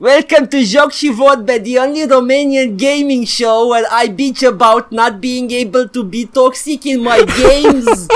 Welcome to Joc și Vorbe, the only Romanian gaming show where I bitch about not being able to be toxic in my games.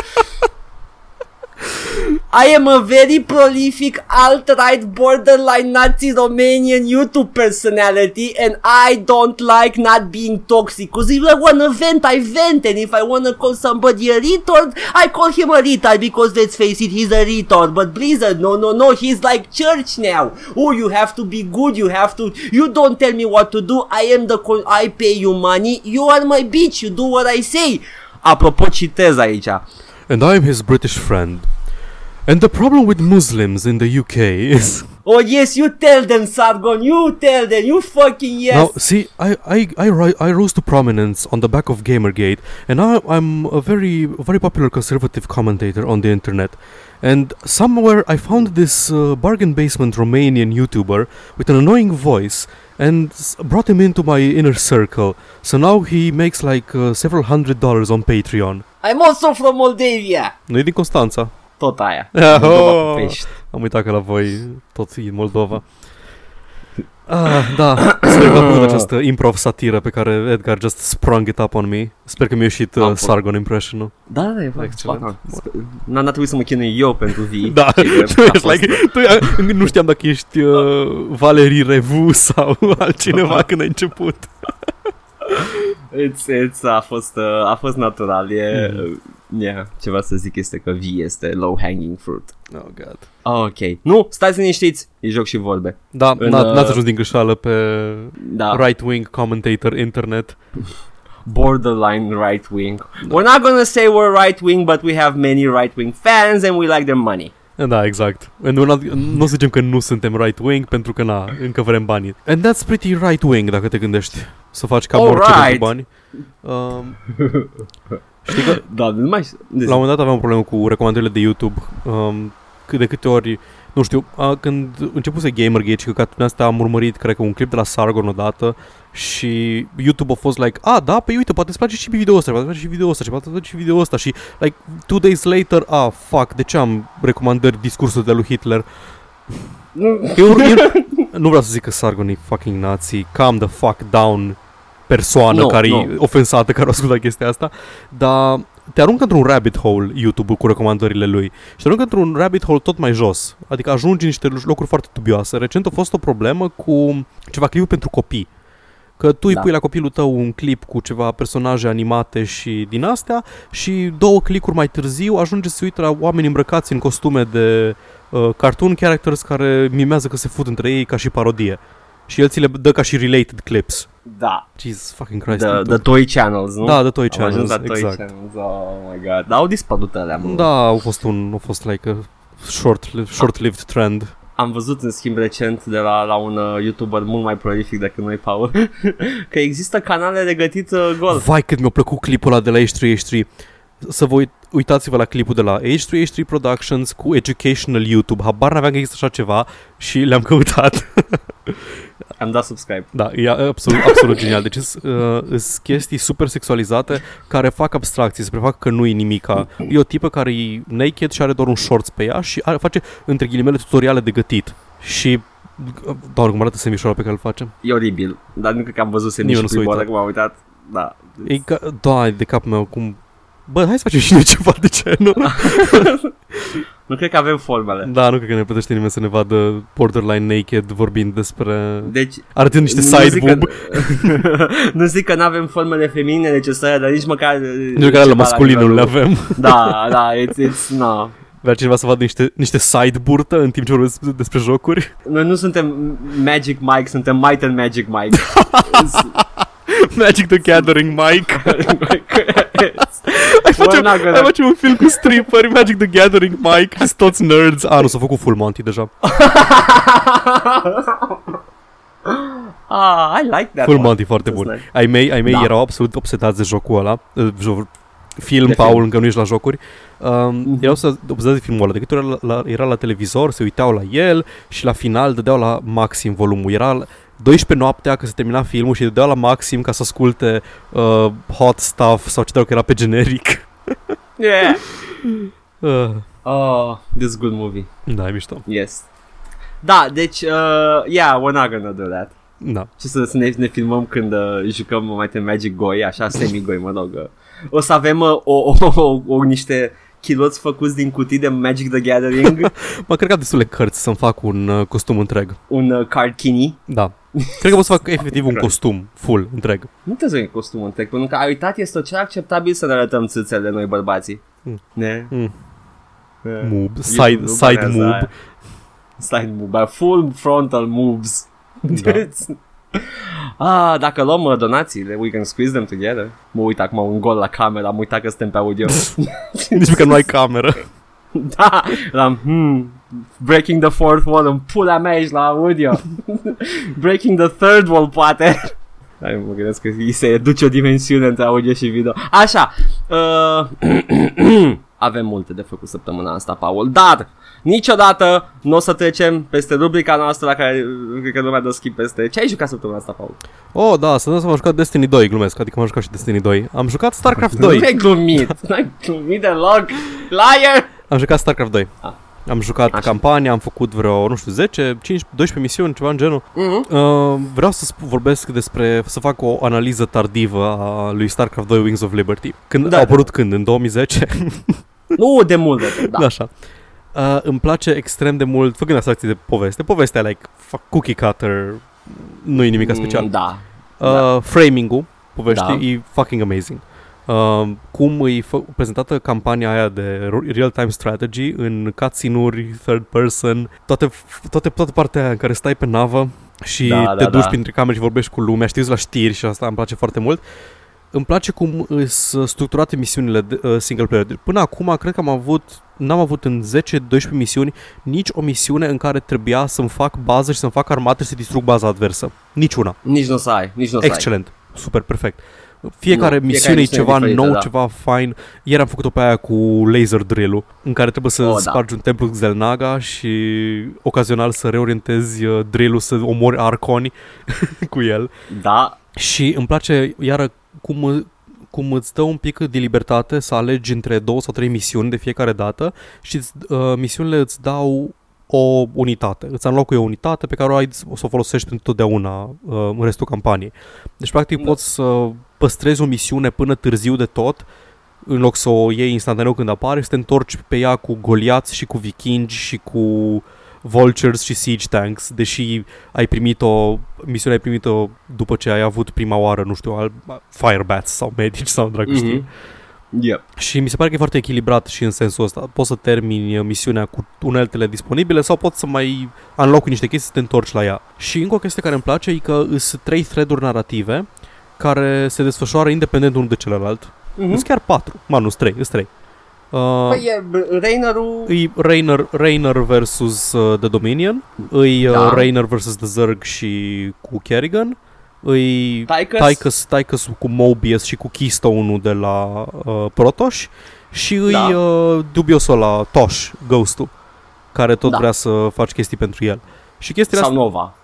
I am a very prolific alt-right borderline Nazi Romanian YouTube personality and I don't like not being toxic. Cause if I wanna vent, I vent and if I wanna call somebody a retard, I call him a retard because let's face it, he's a retard. But Blizzard, no no no, he's like church now. Oh you have to be good, you have to you don't tell me what to do, I am the con- I pay you money, you are my bitch, you do what I say. Apropo, citez aici. And I'm his British friend. And the problem with Muslims in the UK is. Oh yes, you tell them, Sargon. You tell them. You fucking yes. Now, see, I, I, I, ri- I rose to prominence on the back of Gamergate, and I, I'm a very, very popular conservative commentator on the internet. And somewhere I found this uh, bargain basement Romanian YouTuber with an annoying voice and s- brought him into my inner circle. So now he makes like uh, several hundred dollars on Patreon. I'm also from Moldavia. Nu e din Constanța. Tot aia. Oh. Moldova cu pești. Am uitat că la voi tot e Moldova. Ah, da, sper că a plăcut această improv satiră pe care Edgar just sprung it up on me. Sper că mi-a ieșit Am uh, fost. Sargon impression-ul. Da, da, e fain. Excelent. Fain. Sper- N-a n-a trebuit să mă chinui eu pentru vii. Da, Ce tu a ești fost. like, tu, uh, nu știam dacă ești uh, Valerii Revu sau altcineva când ai început. It's, it's, a fost, uh, a fost natural. E, Mhm. Yeah, ceva să zic este că vii este low hanging fruit. Oh, God. Ok. Nu, stați liniștiți. E joc și vorbe. Da, În, n-a, uh, n-ați ajuns din greșeală pe Da. right-wing commentator internet. borderline right wing. We're not gonna say we're right wing, but we have many right wing fans and we like their money. Da, exact. And we're not, nu o să zicem că nu suntem right-wing pentru că na, încă vrem banii. And that's pretty right-wing dacă te gândești să faci cam orice Alright. pentru bani. Um, știi că Da, nu mai... la un moment dat aveam o problemă cu recomandările de YouTube. Um, cât de câte ori, nu știu, a, când începuse Gamergate și că ca asta am urmărit, cred că un clip de la Sargon odată și YouTube a fost like, a, da, pe uite, poate îți place și video ăsta, poate îți place și video ăsta, și poate îți place și video ăsta și like, two days later, ah, fuck, de ce am recomandări discursul de lui Hitler? Eu, eu, nu vreau să zic că Sargon e fucking nazi, calm the fuck down persoană Nu, care nu. e ofensată care a ascultat chestia asta, dar te aruncă într-un rabbit hole YouTube cu recomandările lui și te aruncă într-un rabbit hole tot mai jos, adică ajungi în niște locuri foarte dubioase. Recent a fost o problemă cu ceva clipuri pentru copii. Că tu îi Da. pui la copilul tău un clip cu ceva personaje animate și din astea și două clicuri mai târziu ajunge să se uită la oameni îmbrăcați în costume de uh, cartoon characters care mimează că se fut între ei ca și parodie. Și el ți le dă ca și related clips. Da, Jesus fucking Christ. the, YouTube. the toy channels, nu? Da, The Toy Am ajuns Channels, la toy exact. channels, oh my god. Dar au dispărut alea, mă. Da, a fost un, a fost like a short, short-lived trend. Am văzut în schimb recent de la, la un uh, YouTuber mult mai prolific decât noi, Paul, că există canale de gătit uh, golf. Vai cât mi-a plăcut clipul ăla de la H3H3. Să vă uit, uitați-vă la clipul de la H3H3 Productions cu Educational YouTube. Habar n-aveam că există așa ceva și le-am căutat. Am dat subscribe. Da, e absolut, absolut genial. Deci sunt uh, chestii super sexualizate care fac abstracții, se prefac că nu e nimica. E o tipă care e naked și are doar un shorts pe ea și are, face, între ghilimele, tutoriale de gătit. Și Doamne, cum arată semișoara pe care îl facem. E oribil, dar nu cred că am văzut Nimeni nici nu s-a prima oară uitat. că m-am uitat. Da. E ca, doamne, de capul meu, cum... Bă, hai să facem și noi ceva, de ce nu? Nu cred că avem formele. da, nu cred că ne plătește nimeni să ne vadă borderline naked vorbind despre... Deci, Arătând niște nu side zic că- boob. nu zic că nu avem formele feminine necesare, dar nici măcar... Nici măcar la ceva masculinul le nivelul- avem. Da, da, it's, it's, no. Vrea cineva să vadă niște, niște side burtă în timp ce vorbesc despre jocuri? Noi nu suntem Magic Mike, suntem Might and Magic Mike. Magic the Gathering, Mike. Hai We're facem, not gonna- hai facem un film cu stripperi, Magic the Gathering, Mike, și toți nerds. A, nu, s-a făcut Full Monty deja. ah, I like that Full one. Monty, foarte That's bun. nice. Ai mei, ai mei Da. erau absolut obsedați de jocul ăla. uh, jo- Film, De Paul, film. încă nu ești la jocuri. Um, Mhm. Erau să obsedați de filmul ăla. De câte ori era la, era la televizor, se uitau la el și la final dădeau la maxim volumul. Era la 12 noaptea că se termina filmul și dădeau la maxim ca să asculte uh, hot stuff sau ce că era pe generic. Yeah. Uh, Oh, this is good movie. da, e mișto. Yes. Da, deci, uh, yeah, we're not gonna do that. Da. Ce să, să ne, ne filmăm când uh, jucăm mai te Magic Goi, așa semi-goi, mă rog. Uh. O să avem uh, o, o, o, o, niște chiloți făcuți din cutii de Magic the Gathering, Mă, cred că am destule cărți să-mi fac un uh, costum întreg. un uh, card kini. Da. Cred că pot să fac efectiv un costum full, întreg. Nu te zic costumul întreg, pentru că ai uitat, este cel acceptabil să ne arătăm țâțele noi bărbații. Mm. Ne? Mm. Eh, Move, YouTube side, nu side banează move. aia. Side move, but full frontal moves. Da. ah, dacă luăm uh, donațiile, we can squeeze them together. Mă uit acum un gol la camera, am uitat că suntem pe audio. Nici măcar nu ai cameră. da, l-am, hmm, breaking the fourth wall, în pula mea ești la audio. breaking the third wall, poate. Hai, mă gândesc că îi se duce o dimensiune între audio și video. Așa, uh, avem multe de făcut săptămâna asta, Paul, dar niciodată nu o să trecem peste rubrica noastră la care cred că lumea dă skip peste. Ce ai jucat săptămâna asta, Paul? Oh, da, să să m-am jucat Destiny 2, glumesc, adică m-am jucat și Destiny 2. Am jucat StarCraft Nu 2. ai glumit, nu ai glumit deloc, liar! Am jucat StarCraft 2. Ah. Am jucat Așa. campania, am făcut vreo, nu știu, 10, 15, 12 misiuni, ceva în genul. Mm-hmm. Uh, vreau să sp- vorbesc despre, să fac o analiză tardivă a lui StarCraft 2 Wings of Liberty. Când Da, a da. apărut când? În 2010? Nu de mult, de da. Așa. Uh, îmi place extrem de mult, făcând abstracție de poveste, povestea like fuck, cookie cutter, nu e nimic special. Mm, Da. Uh, da. Framing-ul poveștii Da. e fucking amazing. Uh, cum e fă- prezentată campania aia de ro- real-time strategy în cutscene-uri, third person, toate, toate, toată partea aia în care stai pe navă și Da, te da, duci da. printre camere și vorbești cu lumea, știi la știri și asta îmi place foarte mult. Îmi place cum sunt structurate misiunile de, uh, single player. Până acum cred că am avut n-am avut în 10-12 misiuni nici o misiune în care trebuia să-mi fac bază și să-mi fac armată și să distrug baza adversă. Niciuna. Nici nu o să ai, nici nu o să ai. Excelent. Super, perfect. Fiecare Nu, misiune fiecare e misiune ceva diferită, nou, da. ceva fain. Ieri am făcut-o pe aia cu laser drill-ul, în care trebuie să Oh, da. spargi un templu Xelnaga și ocazional să reorientezi uh, drill-ul să omori arconi cu el. Da, Și îmi place, iară, cum, cum îți dă un pic de libertate să alegi între două sau trei misiuni de fiecare dată și îți, uh, misiunile îți dau o unitate. Îți înlocui o unitate pe care o, ai, o să o folosești pentru totdeauna uh, în restul campaniei. Deci, practic, Da. poți să păstrezi o misiune până târziu de tot în loc să o iei instantaneu când apare și să te întorci pe ea cu goliați și cu vikingi și cu vultures și siege tanks, deși ai primit-o, misiunea ai primit-o după ce ai avut prima oară, nu știu, al, firebats sau medici sau dracu mm-hmm. știi. Mhm. Yep. Și mi se pare că e foarte echilibrat și în sensul ăsta. Poți să termini uh, misiunea cu uneltele disponibile sau poți să mai unlock niște chestii să te întorci la ea. Și încă o chestie care îmi place e că sunt trei thread-uri narrative care se desfășoară independent unul de celălalt. Mm-hmm. Mhm. Nu sunt chiar patru, mă, nu, sunt trei, sunt trei. Uh, Păi e b- Rainerul... îi Rainer, Rainer versus uh, The Dominion, îi uh, Da. Rainer versus The Zerg și cu Kerrigan, îi Tychus? Tychus, Tychus cu Mobius și cu Keystone-ul de la uh, Protoss și îi Da. uh, dubiosul la Tosh, Ghost-ul, care tot Da. vrea să faci chestii pentru el. Și chestiile Sau astea, Nova.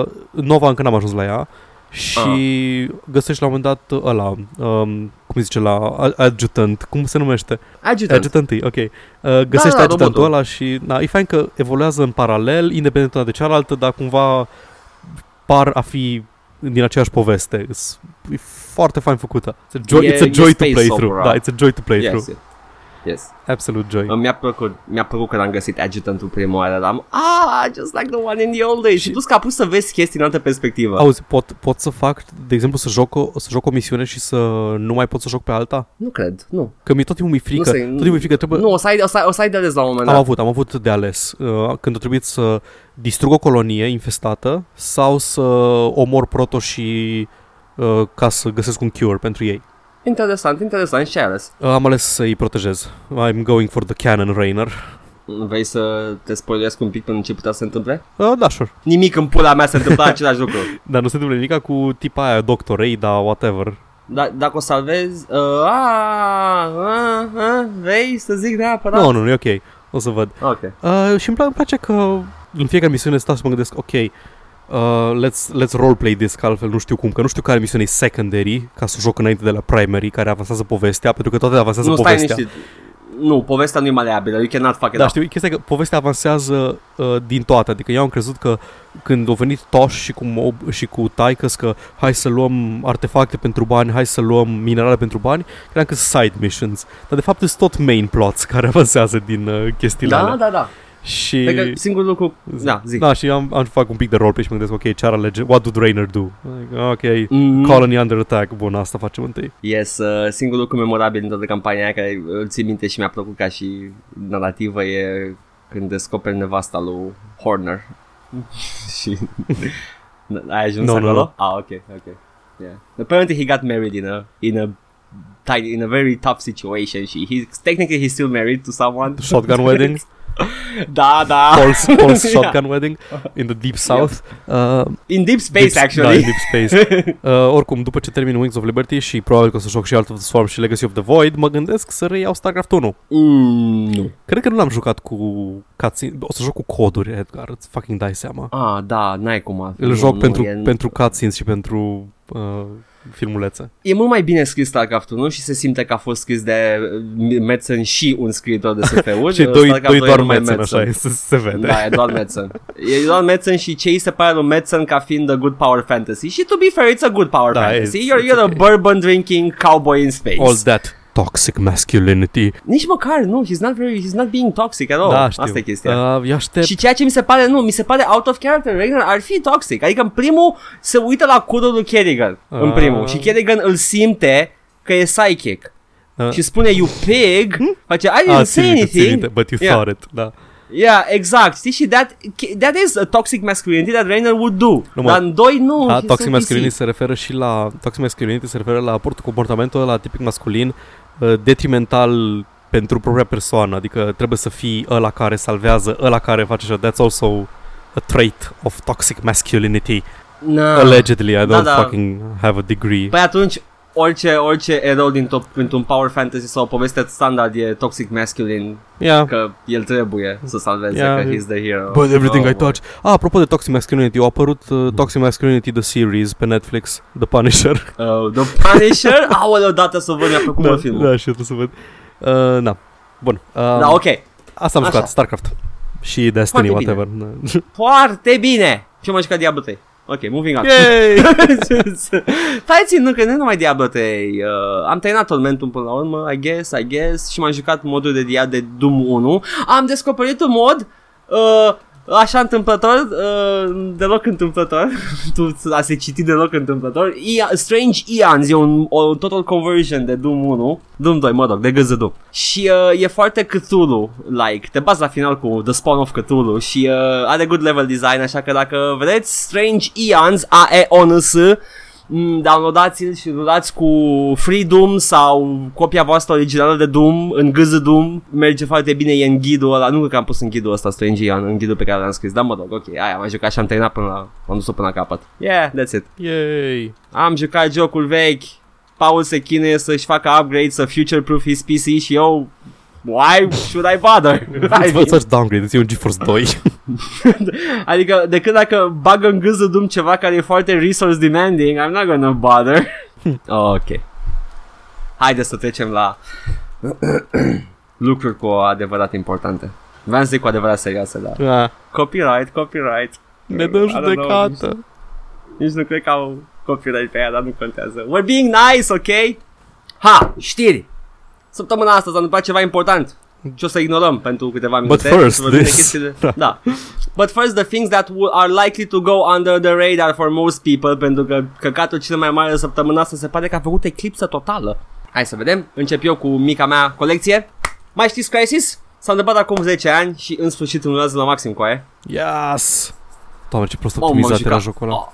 uh, Nova încă n-am ajuns la ea și găsești la un moment dat ăla, um, cum zice, la a- adjutant, cum se numește? Adjutant. Adjutantul, ok. Uh, găsești da, adjutantul robotul. ăla și na, e fain că evoluează în paralel, independent una de cealaltă, dar cumva par a fi din aceeași poveste. It's, e foarte fain făcută. It's a joy, E- it's a e joy to space play through. opera. Da, it's a joy to play through. Yes, yes. Absolute joy. Mi-a plăcut, mi-a plăcut când am găsit adjutantul prima oară, dar am, ah, just like the one in the old days. Și plus că a pus să vezi chestii în altă perspectivă. Auzi, pot, pot să fac, de exemplu, să joc, o, să joc o misiune și să nu mai pot să joc pe alta? Nu cred, nu. Că mi tot timpul mi-e frică, Nu se- tot timpul mi-e frică, trebuie... Nu, o să ai, o să ai, o să ai de ales la un moment Am dat. avut, am avut de ales. Uh, când a trebuit să distrug o colonie infestată sau să omor proto și uh, ca să găsesc un cure pentru ei. Interesant, interesant. Și ce ai ales? Uh, am ales să-i protejez. I'm going for the cannon Rainer. Vrei să te spoilesc un pic până ce putea să se întâmple? Uh, da, sure. Nimic în pula mea se întâmplă același lucru. Dar nu se întâmplă nimic cu tipa aia, Dr. Ada, whatever. Da, dacă o salvezi, uh, a, a, a, vrei să zic neapărat? Nu, nu, nu e ok. O să văd. Ok. Uh, și îmi, pla- îmi place că în fiecare misiune stau să mă gândesc, ok, uh, let's, let's roleplay this, că altfel nu știu cum, că nu știu care misiune e secondary, ca să joc înainte de la primary, care avansează povestea, pentru că toate avansează Nu, stai povestea. liniștit. Nu, povestea nu e maleabilă, you cannot fuck it Da, up. știu, chestia e că povestea avansează uh, din toate. Adică eu am crezut că când au venit Tosh și cu, Mob, și cu Tychus că hai să luăm artefacte pentru bani, hai să luăm minerale pentru bani, credeam că sunt side missions. Dar de fapt sunt tot main plots care avansează din uh, chestiile Da, alea. da, da. Și... Cred că singurul lucru... Da, zic. Da, și am, am fac un pic de roleplay și mă gândesc, ok, ce ar alege? What would Rainer do? Like, ok, Mhm. colony under attack. Bun, asta facem întâi. Yes, uh, singurul lucru memorabil din toată campania aia care îl țin minte și mi-a plăcut ca și narrativă e când descoperi nevasta lui Horner. și ai ajuns No, no, acolo? no. Ah, ok, ok. Yeah. Apparently he got married in a in a tiny, in a very tough situation. She he's technically he's still married to someone. Shotgun wedding, da, da. Paul's, Paul's Yeah. shotgun wedding in the deep south. Uh, In deep space deep, actually. Da, in deep space. uh, oricum, după ce termin Wings of Liberty și probabil că o să joc și Alt of the Swarm și Legacy of the Void, mă gândesc să reiau StarCraft 1. Mm, nu. Cred că nu l-am jucat cu cutscene, o să joc cu coduri, Edgar, îți fucking dai seama. Ah, da, n-ai cum. Îl nu, joc nu, pentru, e, pentru cutscenes și pentru uh, filmulețe. E mult mai bine scris StarCraft 1 și se simte că a fost scris de uh, Metzen și un scriitor de SF-uri. și doi, StarCraft doi 2 e doar numai Metzen, așa, e, se, se vede. Da, e doar Metzen. E doar Metzen și ce îi se pare lui Metzen ca fiind a good power fantasy. Și to be fair, it's a good power Da, fantasy. it's- You're, it's you're okay. a bourbon drinking cowboy in space. All that toxic masculinity. Nici măcar, nu, he's not very, he's not being toxic at all. da, știu. Asta e chestia. Uh, îi aștept. Și ceea ce mi se pare, nu, mi se pare out of character, Ragnar ar fi toxic. Adică în primul se uită la codul lui Kerrigan, în Ah. primul, și Kerrigan îl simte că e psychic. Uh, Și spune, you pig, face, I didn't ah, say țin minte, țin anything. minte, but you Yeah. thought it, da. Yeah, exact, știi, și that, that is a toxic masculinity that Rainer would do. Nu, mă. Dar în doi nu. A, he's toxic so masculinity PC. se referă și la toxic masculinity se referă la portul comportamentul ăla tipic masculin uh, detrimental pentru propria persoană, adică trebuie să fii ăla care salvează, ăla care face așa. That's also a trait of toxic masculinity. Na. Allegedly, I don't Da, da. fucking have a degree. Păi atunci, orice, orice erou din top, printr-un power fantasy sau o poveste standard e toxic masculine, Yeah. că el trebuie să salveze, Yeah. că he's the hero. But everything Oh, I touch. Ah, apropo de Toxic Masculinity, a apărut uh, Toxic Masculinity The Series pe Netflix, The Punisher. Uh, the Punisher? Aoleu, dată să văd, mi-a plăcut mult filmul. da, și eu trebuie să văd. Uh, na. Bun. Uh, Da, ok. Asta am Așa. jucat, StarCraft. Și Destiny, Foarte whatever. Da. Foarte bine! Și am mai jucat Diablo 3. Ok, moving on. Yay! Stai țin, nu, că nu e numai Diablo 3. Uh, am terminat Tormentul până la urmă, I guess, I guess, și m-am jucat modul de Diablo de Doom 1. Am descoperit un mod uh, așa întâmplător, uh, deloc întâmplător, tu a se citi deloc întâmplător. Ia, Strange Eons e un o total conversion de Doom 1, Doom 2, mă rog, de GZD. Și uh, e foarte Cthulhu-like, te bazi la final cu The Spawn of Cthulhu și uh, are good level design, așa că dacă vreți Strange Eons, A-E-O-N-S, Mm, downloadați-l și rulați cu Free Doom sau copia voastră originală de Doom în GZ Doom merge foarte bine, e în ghidul ăla, nu cred că am pus în ghidul ăsta Strange Ian, în ghidul pe care l-am scris, dar mă rog, ok, aia am jucat și am terminat până la, am dus-o până la capăt. Yeah, that's it. Yay! Am jucat jocul vechi, Paul se chinuie să-și facă upgrade, să future-proof his PC și eu, why should I bother? I Îți mean, faci downgrade, îți iei un GeForce 2. adică decât dacă bag în GZ Doom ceva care e foarte resource demanding, I'm not gonna bother. ok. Haideți să trecem la lucruri cu adevărat importante. Vreau să zic cu adevărat serioase, dar Da. copyright, copyright. Ne dăm I don't know, judecată. Nici nu cred că au copyright pe ea, dar nu contează. We're being nice, ok? Ha, știri! Săptămâna asta s-a întâmplat ceva important. Și o să ignorăm pentru câteva minute. first să vorbim de this. chestiile- Da. But first, the things that w- are likely to go under the radar for most people, pentru că căcatul cel mai mare de săptămâna asta se pare că a făcut eclipsă totală. Hai să vedem. Încep eu cu mica mea colecție. Mai știți Crisis? S-a întâmplat acum 10 ani și în sfârșit înulează la maxim cu aia. Yes! Doamne, ce prost Oh, m-am optimizat era jucat. jocul ăla. Oh.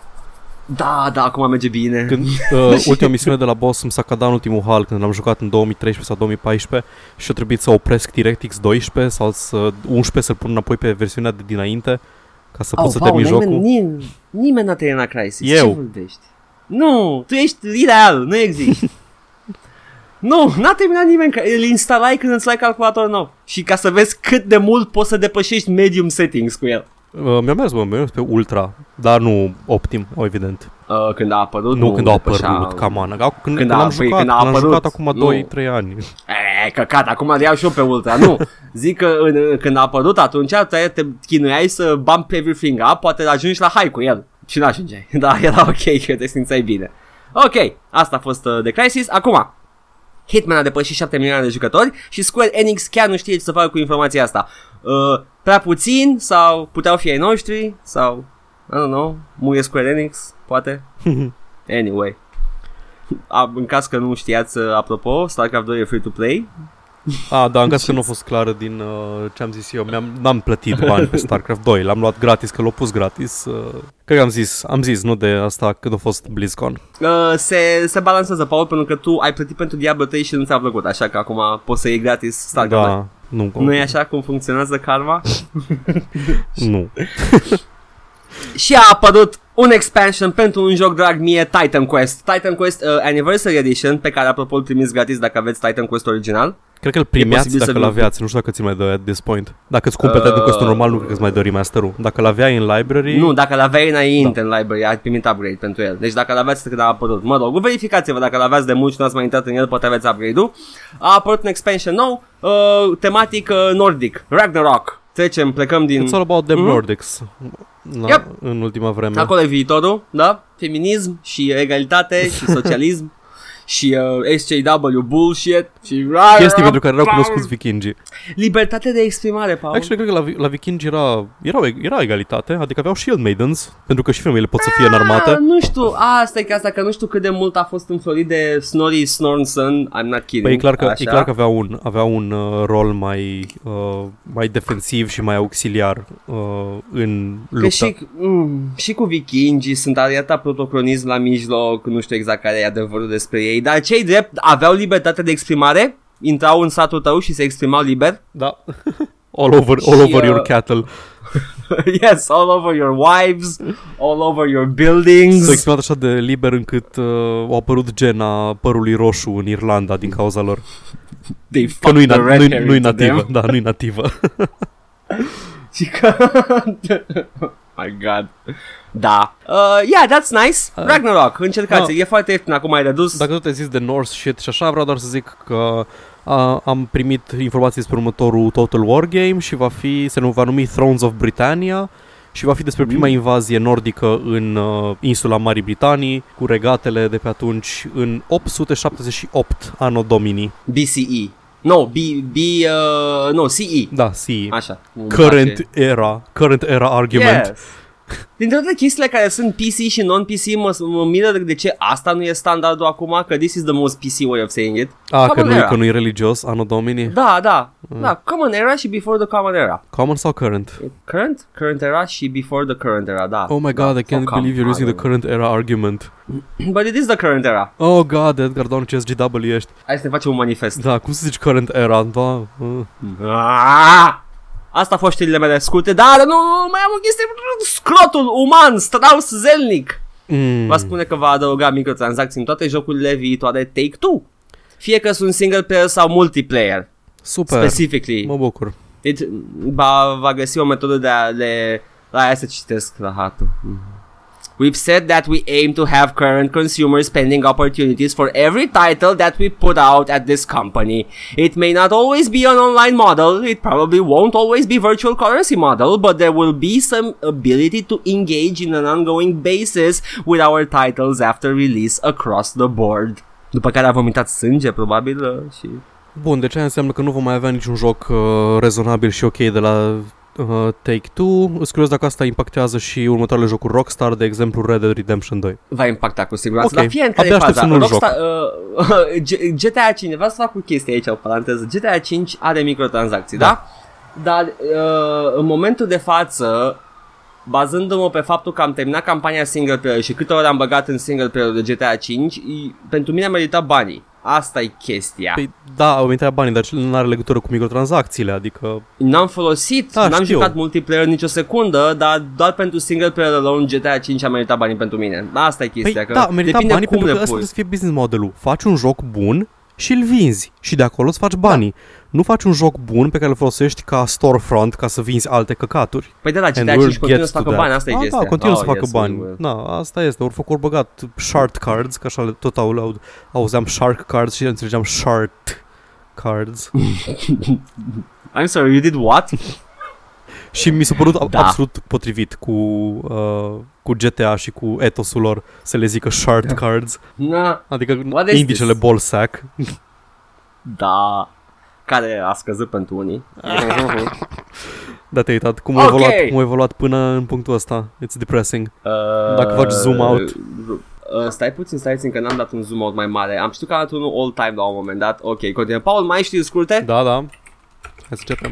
Da, da, acum merge bine. Când uh, ultima misiune de la boss îmi s-a cadat în ultimul hal când l-am jucat în 2013 sau 2014 și a trebuit să opresc DirectX 12 sau să 11 să-l pun înapoi pe versiunea de dinainte ca să pot să termin nimeni, jocul. Nimeni, nimeni n-a terminat Crisis. Eu. Ce vorbești? Nu, tu ești ireal, nu existi. nu, n-a terminat nimeni, că îl instalai când îți luai calculator nou. Și ca să vezi cât de mult poți să depășești medium settings cu el. Uh, mi-a mers, bă, mi-a mers pe ultra, dar nu optim, o evident. Uh, când a apărut, Nu, când a depășea- apărut, cam an. Când, când, Când când a- am păi, jucat, când a când am apărut, jucat acum nu. 2-3 ani. Eh, e, căcat, acum le iau și eu pe ultra. Nu, zic că în, când a apărut atunci te, te chinuiai să bump everything up, poate ajungi la high cu el. Și n-ajungeai. Da, era ok, că te simțeai bine. Ok, asta a fost uh, The Crisis. Acum, Hitman a depășit 7 milioane de jucători și Square Enix chiar nu știe ce să facă cu informația asta. Uh, prea puțin sau puteau fi ai noștri sau, I don't know, muie Square Enix, poate. anyway. A, în caz că nu știați, uh, apropo, StarCraft 2 e free to play. A, da, în caz că nu a fost clară din uh, ce am zis eu, mi-am, n-am plătit bani pe StarCraft 2, l-am luat gratis, că l-au pus gratis. Uh, cred că am zis, am zis, nu de asta când a fost BlizzCon. Uh, se, se balancează, Paul, pentru că tu ai plătit pentru Diablo 3 și nu ți-a plăcut, așa că acum poți să iei gratis StarCraft 2. Da, nu. Nu e așa cum funcționează karma? Nu. Și a apărut un expansion pentru un joc drag mie, Titan Quest. Titan Quest uh, Anniversary Edition, pe care apropo îl primiți gratis dacă aveți Titan Quest original. Cred că îl primeați posibil să dacă nu- l-aveați, nu știu dacă ți mai dă at this point. Dacă îți cumperi Titan Quest normal, nu cred că îți mai dă remaster-ul. Dacă l-aveai în library... Nu, dacă l-aveai înainte da. în library, ai primit upgrade pentru el. Deci dacă l-aveați când a apărut. Mă rog, verificați-vă dacă l-aveați de mult și nu ați mai intrat în el, poate aveți upgrade-ul. A apărut un expansion nou, uh, tematic uh, nordic, Ragnarok. Trecem, plecăm din... It's all about them Mhm. Nordics. La, Yep. În ultima vreme. Acolo e viitorul, da? Feminism și egalitate și socialism și uh, SJW bullshit și Chestii pentru care erau cunoscuți vikingii. Libertate de exprimare, Paul. Actually, cred că la, vi- la vikingi era, era, era egalitate, adică aveau shield maidens, pentru că și femeile pot să fie în Ah, armată. nu știu, asta e că asta, că nu știu cât de mult a fost înflorit de Snorri Snornson, I'm not kidding. Păi e clar că, așa. e clar că avea un, avea un uh, rol mai, uh, mai defensiv și mai auxiliar uh, în Că lupta. și, mm, și cu vikingii sunt ariata protocronism la mijloc, nu știu exact care e adevărul despre ei, dar cei drept aveau libertate de exprimare, intrau în satul tău și se exprimau liber. Da. all over, all Și, over your uh, cattle. yes, all over your wives, all over your buildings. S-a exprimat așa de liber încât uh, au apărut gena părului roșu în Irlanda din cauza lor. They Că fucked nu-i, the na- red nu-i, hair nu-i into nativă. them. Da, nu-i nativă. Și că... My god. Da. Uh, yeah, that's nice. Uh, Ragnarok, încercați. no. E foarte ieftin acum ai redus. Dacă tot ai zis de Norse shit și așa, vreau doar să zic că a, am primit informații despre următorul Total War game și va fi, se nu va numi Thrones of Britannia și va fi despre prima Mm. invazie nordică în uh, insula Marii Britanii cu regatele de pe atunci în 878 anno domini. BCE. No, B, B, uh, no, CE. Da, si. Așa. îmi Current place. era, current era argument. Yes. Dintre toate chestiile care sunt PC și non-PC, mă, mă miră de ce asta nu e standardul acum, că this is the most PC way of saying it. A, că Common nu, era. că nu e religios, anno domini. Da, da. Da, Common Era și Before the Common Era. Common sau current? Current? Current Era și Before the Current Era, da. Oh my god, I da. can't Sau believe you're using the Common. current era argument. But it is the Current Era. Oh god, Edgar, doamne ce SGW ești. Hai să ne facem un manifest. Da, cum să zici current era? Da. uh. Ah! Asta a fost știrile mele scurte, dar nu, mai am o chestie, scrotul uman, Strauss zelnic. Mm. Va spune că va adăuga microtransacții în toate jocurile viitoare Take-Two. Fie că sunt single player sau multiplayer, Super. specifically. Mă bucur. It, va, va găsi o metodă de a le... La aia să citesc rahatul. We've said that we aim to have current consumer spending opportunities for every title that we put out at this company. It may not always be an online model, it probably won't always be virtual currency model, but there will be some ability to engage in an ongoing basis with our titles after release across the board. După care a vomitat sânge, probabil, uh, și... Bun, deci aia înseamnă că nu vom mai avea niciun joc uh, rezonabil și ok de la uh, Take-Two. Îți curios dacă asta impactează și următoarele jocuri Rockstar, de exemplu Red Dead Redemption 2. va impacta cu siguranță. Ok, La fiecare abia aștept faza. să nu-l Rockstar, uh, G- GTA 5, vreau să fac o chestie aici, o paranteză. GTA 5 are microtransacții, da? Da. da? Dar uh, în momentul de față, bazându-mă pe faptul că am terminat campania single player și câte ori am băgat în single player de GTA 5, e- pentru mine a meritat banii. Asta e chestia. Păi da, au intrat banii, dar nu are legătură cu microtransacțiile, adică N-am folosit, Da, n-am știu. jucat multiplayer nicio secundă, dar doar pentru single player alone GTA 5 a meritat banii pentru mine. Asta e Păi chestia. că da, merita depinde banii cum pentru le că ăsta pui. trebuie să fie business modelul. Faci un joc bun și îl vinzi și de acolo îți faci banii. Nu faci un joc bun pe care îl folosești ca storefront ca să vinzi alte căcaturi. Păi da, la And GTA we'll 5 continuă get să to facă that. bani, asta e Ah, chestia. Da, continuă Oh, să facă yes, bani. we will. Da, asta este. Ori făcut băgat shard cards, că așa le tot au, au, auzeam shark cards și înțelegeam shard cards. I'm sorry, you did what? Și mi s-a părut da. Da. absolut potrivit cu, uh, cu GTA și cu etosul lor să le zică shard cards. Na, Adică What is indicele this? ball sack. da. Care a scăzut pentru unii. Da, te-ai uitat cum, Ok. a evoluat, cum a evoluat până în punctul ăsta. It's depressing. Uh, Dacă faci zoom out. Uh, stai puțin, stai puțin că n-am dat un zoom out mai mare. Am știut că am dat unul all time la un moment dat. Ok, continuă. Paul, mai știi scurte? Da, da. Hai să începem.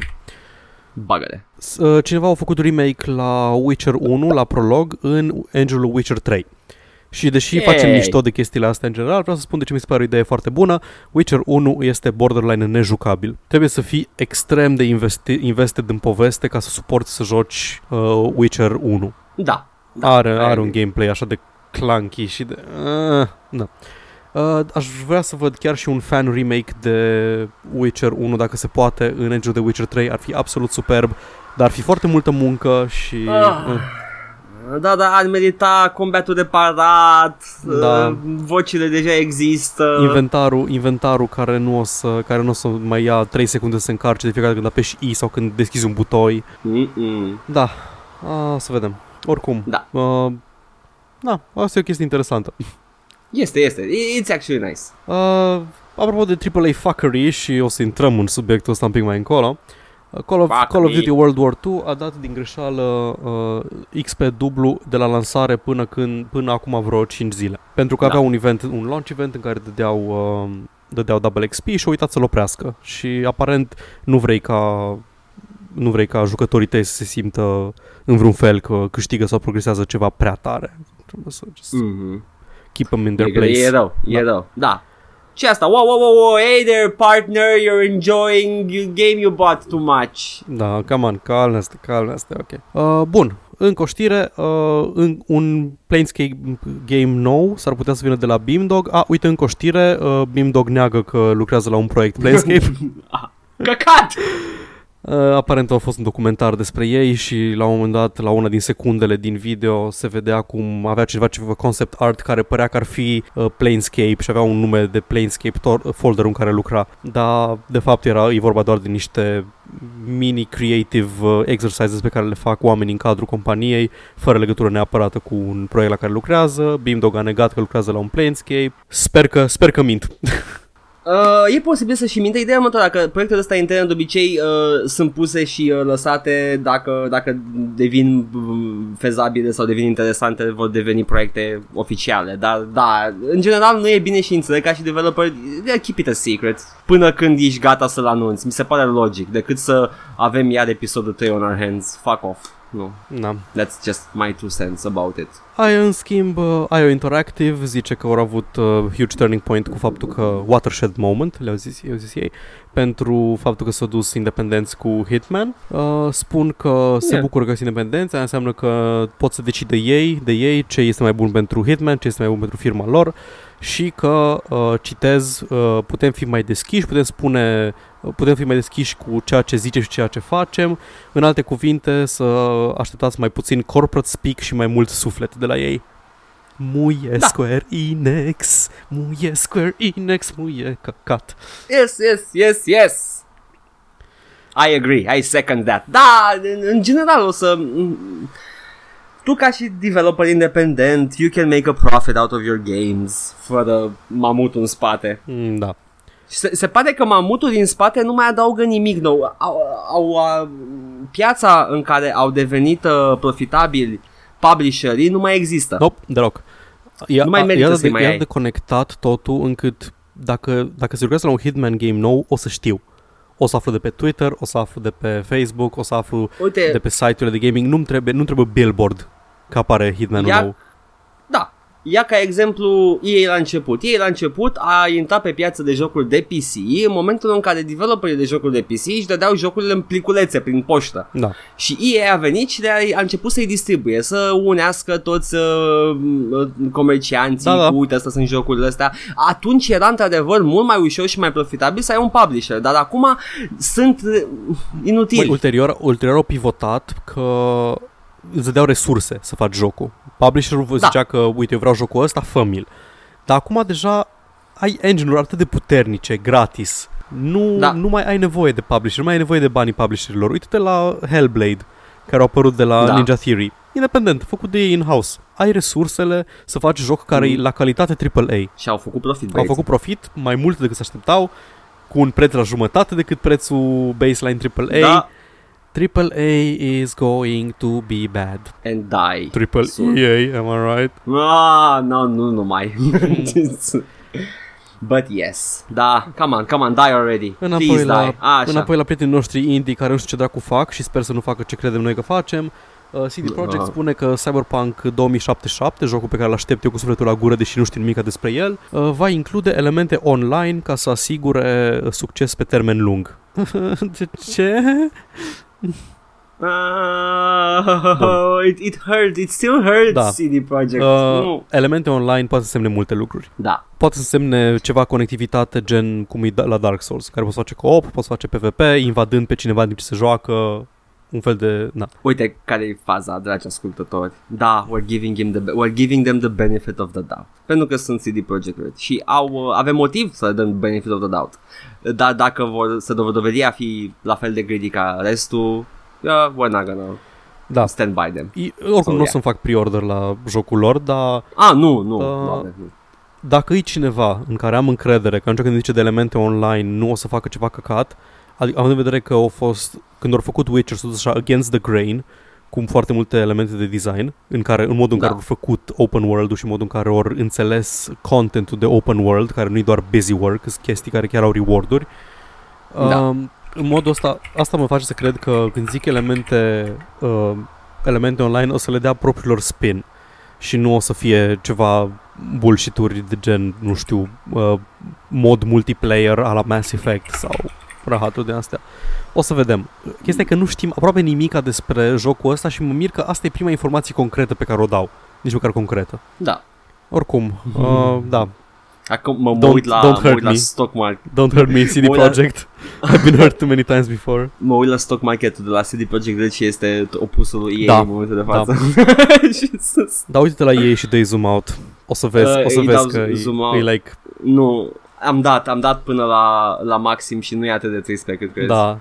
Bagă-le. S- uh, Cineva a făcut remake la Witcher 1, la prolog, în engine Witcher 3. Și deși Yay! facem mișto de chestiile astea în general, vreau să spun de ce mi se pare o idee foarte bună. Witcher 1 este borderline nejucabil. Trebuie să fii extrem de investi- invested în poveste ca să suporți să joci uh, Witcher 1. Da. da are, I are agree. un gameplay așa de clunky și de... Uh, da. Uh, aș vrea să văd chiar și un fan remake de Witcher 1 dacă se poate în engine de Witcher 3 ar fi absolut superb dar ar fi foarte multă muncă și Ah. uh, Da, da, ar merita combatul de parat, Da. uh, vocile deja există. inventarul, inventarul care nu o să care nu o să mai ia 3 secunde să se încarce de fiecare dată când apeși I sau când deschizi un butoi. Mm-mm. Da. Uh, să vedem. Oricum. Da. Uh, da, asta e o chestie interesantă. Este, este. It's actually nice. Uh, apropo de AAA fuckery și o să intrăm în subiectul ăsta un pic mai încolo, uh, Call of, Fuck Call of me. Duty World War 2 a dat din greșeală uh, XP dublu de la lansare până, când, până acum vreo 5 zile. Pentru că Da. avea un event, un launch event în care dădeau, uh, dădeau double XP și au uitat să-l oprească. Și aparent nu vrei ca nu vrei ca jucătorii tăi să se simtă în vreun fel că câștigă sau progresează ceva prea tare. Trebuie să just Mm-hmm. Keep them in their E, place. e rău, e Da. rău. Da. Ce asta? Wow, wow, wow, wow, hey there partner, you're enjoying your game you bought too much. Da, come on, calmește, calmește, ok. Uh, bun, încă o știre, uh, în, un Planescape game nou s-ar putea să vină de la Beamdog. Ah, uite, încă o știre, uh, Beamdog neagă că lucrează la un proiect Planescape. Căcat! Uh, aparent a fost un documentar despre ei și la un moment dat, la una din secundele din video, se vedea cum avea ceva, ceva concept art care părea că ar fi uh, Planescape și avea un nume de Planescape tor- folder în care lucra. Dar, de fapt, era e vorba doar de niște mini creative uh, exercises pe care le fac oamenii în cadrul companiei, fără legătură neapărat cu un proiect la care lucrează. Beamdog a negat că lucrează la un Planescape. Sper că, sper că mint. Uh, e posibil să și minte ideea următoare, dacă proiectele astea interne de obicei uh, sunt puse și uh, lăsate dacă, dacă devin uh, fezabile sau devin interesante vor deveni proiecte oficiale, dar da, în general nu e bine și înțeleg ca și developer, yeah, keep it a secret. Până când ești gata să-l anunți, mi se pare logic, decât să avem iar episodul 3 on our hands, fuck off, nu, Da. that's just my two cents about it. IO, în schimb, uh, IO Interactive zice că au avut uh, huge turning point cu faptul că watershed moment, le-au zis, i-au zis ei, pentru faptul că s-au dus independenți cu Hitman. Uh, spun că se Yeah. bucură că sunt independenți, aia înseamnă că pot să decide ei, de ei, ce este mai bun pentru Hitman, ce este mai bun pentru firma lor și că, uh, citez, uh, putem fi mai deschiși, putem spune, uh, putem fi mai deschiși cu ceea ce zicem și ceea ce facem, în alte cuvinte, să așteptați mai puțin corporate speak și mai mult suflet de la ei. Muie Da. Square Enix, muie Square Enix, muie căcat. Yes, yes, yes, yes. I agree, I second that. Da, în, în general o să... Tu ca și developer independent, you can make a profit out of your games fără mamutul în spate. Mm, da. Și se, se pare că mamutul din spate nu mai adaugă nimic nou. Au, au, a, piața în care au devenit uh, profitabili publisherii nu mai există. Nope, deloc. E, Nu mai a- merită e atât să-i de, mai e ai. atât de conectat totul încât dacă, dacă se lucrează la un Hitman game nou, o să știu. O să aflu de pe Twitter, o să aflu de pe Facebook, o să aflu Uite, de pe site-urile de gaming. Nu-mi trebuie, nu trebuie billboard că apare Hitman-ul Ia- nou. Da. Ia ca exemplu EA la început. EA la început a intrat pe piață de jocuri de PC în momentul în care developerii de jocuri de PC își dădeau jocurile în pliculețe prin poștă. Da. Și EA a venit și le-a a început să-i distribuie, să unească toți uh, uh, comercianții Da, da. cu uite, astea sunt jocurile astea. Atunci era într-adevăr mult mai ușor și mai profitabil să ai un publisher, dar acum sunt uh, inutili. Măi, ulterior, ulterior au pivotat că îți dădeau resurse să faci jocul. Publisherul vă Da. zicea că, uite, eu vreau jocul ăsta, fă-mi-l. Dar acum deja ai engine-uri atât de puternice, gratis, Nu, Da. nu mai ai nevoie de publisher, nu mai ai nevoie de banii publisherilor. Uite-te la Hellblade, care au apărut de la Da. Ninja Theory. Independent, făcut de ei in-house. Ai resursele să faci joc care e Mm. la calitate AAA. Și au făcut profit, Au băieți. făcut profit mai mult decât se așteptau, cu un preț la jumătate decât prețul baseline AAA. Da, AAA is going to be bad. and die. Triple Soon. EA, am I right? Ah, no, nu, nu mai. But yes. Da, come on, come on, die already. Înapoi Please la, die. Așa. înapoi la prietenii noștri indie care nu știu ce dracu fac și sper să nu facă ce credem noi că facem. Uh, CD Projekt Da. spune că Cyberpunk 2077, jocul pe care îl aștept eu cu sufletul la gură, deși nu știu nimic despre el, uh, va include elemente online ca să asigure uh, succes pe termen lung. ce? Ce? Ah, it, it hurts, it still hurts, Da. CD Projekt. Uh, Nu. elemente online poate să semne multe lucruri. Da. Poate să semne ceva conectivitate gen cum e da- la Dark Souls, care poți face co-op, poți face PvP, invadând pe cineva în timp ce se joacă, un fel de... Na. Uite care e faza, dragi ascultători. Da, we're giving, him the, we're giving them the benefit of the doubt. Pentru că sunt CD Projekt Red și au, uh, avem motiv să le dăm benefit of the doubt. Dar dacă vor să vor dovedi a fi la fel de greedy ca restul, uh, we're not gonna Da, stand by them. I, oricum So, nu o yeah. să-mi fac pre-order la jocul lor, dar Ah, nu, nu, Uh, doamne, nu. dacă e cineva în care am încredere că atunci când zice de elemente online nu o să facă ceva căcat, adică având în vedere că au fost, când au făcut Witcher, s-au dus așa against the grain, cu foarte multe elemente de design, în care, în modul în Da. care au făcut open world-ul și în modul în care au înțeles contentul de open world, care nu e doar busy work, sunt chestii care chiar au reward-uri. Da. Um, în modul ăsta, asta mă face să cred că când zic elemente, uh, elemente online o să le dea propriilor spin și nu o să fie ceva bullshit-uri de gen, nu știu, uh, mod multiplayer a la Mass Effect sau rahaturi de astea. O să vedem. Chestia e că nu știm aproape nimica despre jocul ăsta și mă mir că asta e prima informație concretă pe care o dau. Nici măcar concretă. Da. Oricum, uh, da, Acum mă, mă Don't- uit la, don't mă hurt uit la me. stock market. don't hurt me, CD Mă uit la- Projekt. I've been hurt too many times before. Mă uit la stock market de la CD Projekt Red și este opusul lui EA Da, în momentul de da. față. și sus. Da, uite-te la ei și dă zoom out. O să vezi, Uh, o să îi vezi dau că e, zoom out. e like, Nu, am dat, am dat până la, la maxim și nu e atât de trist pe cât crezi. da.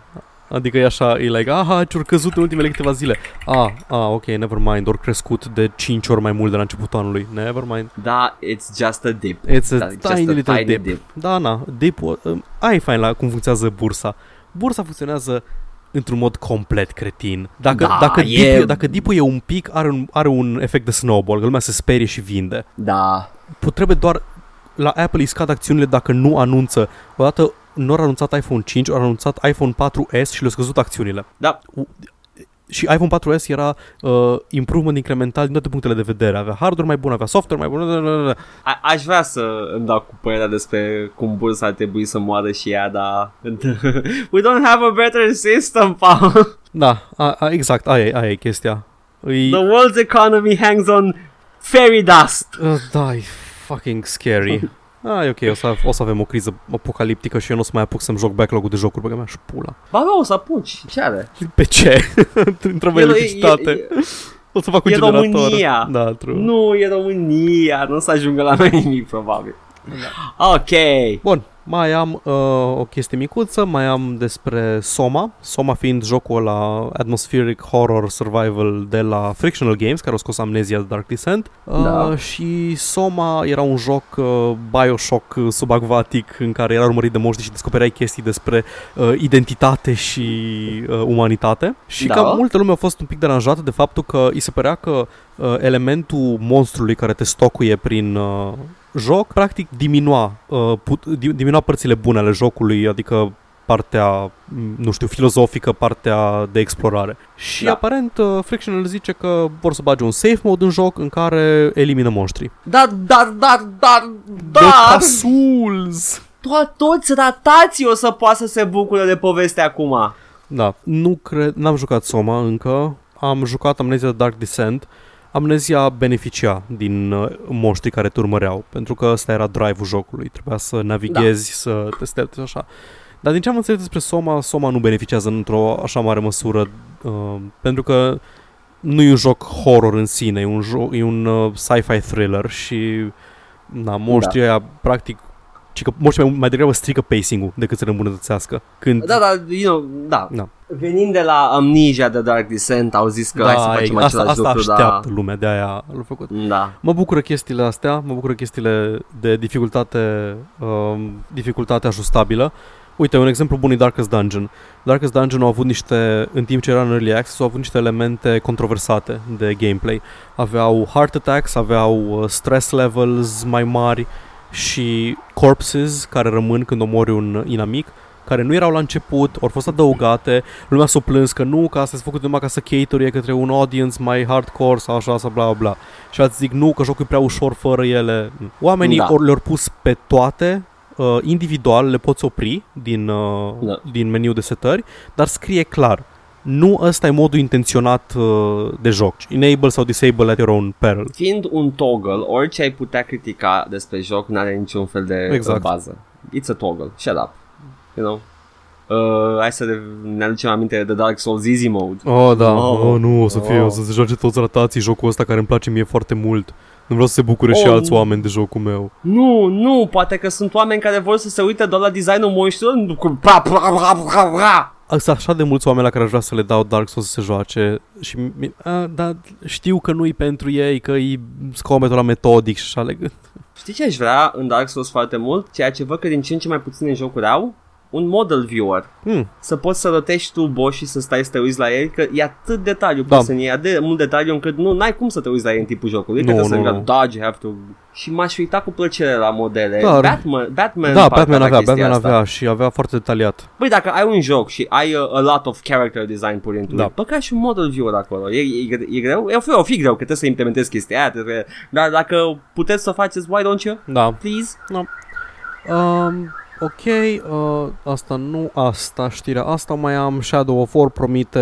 Adică e așa, e like, aha, ce-au căzut în ultimele câteva zile. Ah, ah, ok, never mind, ori crescut de 5 ori mai mult de la începutul anului. Never mind. Da, it's just a dip. It's a Da, just tiny a little tiny dip. dip. Da, na, dip uh, ai fain la cum funcționează bursa. Bursa funcționează într-un mod complet cretin. Dacă, Da, dacă, e- dipul, dacă dipul e un pic, are un, are un efect de snowball, că lumea se sperie și vinde. Da, Put, trebuie doar la Apple îi scad acțiunile dacă nu anunță. Odată nu au anunțat iPhone 5, au anunțat iPhone 4S și le-au scăzut acțiunile. da, Și iPhone 4S era uh, improvement incremental din toate punctele de vedere. Avea hardware mai bun, avea software mai bun. da, da, da, da. A- aș vrea să îmi dau cu părerea despre cum bursa ar trebui să moară și ea, dar we don't have a better system, Paul. Da, a, a, exact, aia e, aia e chestia. E, The world's economy hangs on fairy dust. uh, da, e fucking scary. Ah, e ok, o să, o să avem o criză apocaliptică și eu nu o să mai apuc să-mi joc backlog-ul de jocuri, băga mea și șpula. Ba, bă, o să apuci. Ce are? Pe ce? Într-o E- e- electricitate. e- O să fac un e generator. România. Da, true. Nu, e România, nu o să ajungă la noi nimic, probabil. Ok. Bun, mai am uh, o chestie micuță, mai am despre Soma, Soma fiind jocul la Atmospheric Horror Survival de la Frictional Games, care a scos Amnesia The Dark Descent. Uh, Da. Și Soma era un joc uh, Bioshock uh, subacvatic în care era urmărit de moștri și descopereai chestii despre uh, identitate și uh, umanitate. Și Da. ca multă lume a fost un pic deranjată de faptul că îi se părea că uh, elementul monstrului care te stocuie prin uh, joc, practic diminua, uh, put, di- diminua părțile bune ale jocului, adică partea, m, nu știu, filozofică, partea de explorare. Și Da. aparent uh, Frictional zice că vor să bage un safe mode în joc în care elimină monștri. Dar, dar, dar, dar, De dar, Souls! to- toți ratații o să poată să se bucure de poveste acum. Da, nu cred, n-am jucat Soma încă, am jucat Amnesia The Dark Descent. Amnesia beneficia din uh, monștrii care te urmăreau, pentru că ăsta era drive-ul jocului, trebuia să navighezi, da. să te stepți așa. Dar din ce am înțeles despre Soma, Soma nu beneficiază într-o așa mare măsură, uh, pentru că nu e un joc horror în sine, e un, joc, e un uh, sci-fi thriller și na, monștrii da. aia practic ci că orice mai, mai degrabă strică pacing-ul decât să ne îmbunătățească. Când, Da, da, you know, da. Da. Venind de la Amnesia de Dark Descent, au zis că hai să facem asta, același asta lucru, așteaptă lumea, de aia l-a făcut. da. Da. Mă bucură chestiile astea, mă bucură chestiile de dificultate, um, dificultate ajustabilă. Uite, un exemplu bun e Darkest Dungeon. Darkest Dungeon au avut niște, în timp ce era în Early Access, au avut niște elemente controversate de gameplay. Aveau heart attacks, aveau uh, stress levels mai mari și corpses care rămân când omori un inamic care nu erau la început, au fost adăugate, lumea s-a plâns că nu, că asta s-a făcut numai ca să caterie către un audience mai hardcore sau așa, sau bla bla bla. Și alții zic nu, că jocul e prea ușor fără ele. Oamenii Da. ori le-au pus pe toate, uh, individual le poți opri din, uh, Da. din meniu de setări, dar scrie clar. Nu ăsta e modul intenționat uh, de joc. Enable sau disable at your own peril. Fiind un toggle, orice ai putea critica despre joc n-are niciun fel de Exact. exact. bază. It's a toggle. Shut up. You know? Uh, hai să ne aducem aminte de Dark Souls Easy Mode. Oh, da. Oh. Oh, nu, o să fie, Oh. o să se joace toți ratații jocul ăsta care îmi place mie foarte mult. Nu vreau să se bucure și Oh, alți nu. oameni de jocul meu. Nu, nu, poate că sunt oameni care vor să se uite doar la designul monștrilor nu cu pra, pra, pra, pra, pra. Sunt așa de mulți oameni la care aș vrea să le dau Dark Souls să se joace și mi- a, da, știu că nu-i pentru ei, că e scometul la metodic și așa le Știi ce aș vrea în Dark Souls foarte mult? Ceea ce văd că din ce în ce mai puține jocuri au? Un model viewer. hmm, Să poți să rotești tu boss și să stai să te uiți la el, că e atât detaliu Da. pus în ei, atât de mult detaliu încât nu ai cum să te uiți la el în timpul jocului. Nu, Nu, că trebuie nu, să nu. dodge, have to... Și m-aș uita cu plăcere la modele. Dar- Batman, Batman, Da, parcă Batman avea, chestia Batman asta. avea și avea foarte detaliat. Băi, dacă ai un joc și ai uh, a lot of character design pur into Da. da. băga și un model viewer acolo. E, e, e greu? E, o fi, o fi greu, că trebuie să implementezi chestia aia, trebuie... dar dacă puteți să o faceți, why don't you? Da. Please? Um, ok, uh, asta nu asta, știrea asta mai am. Shadow of War promite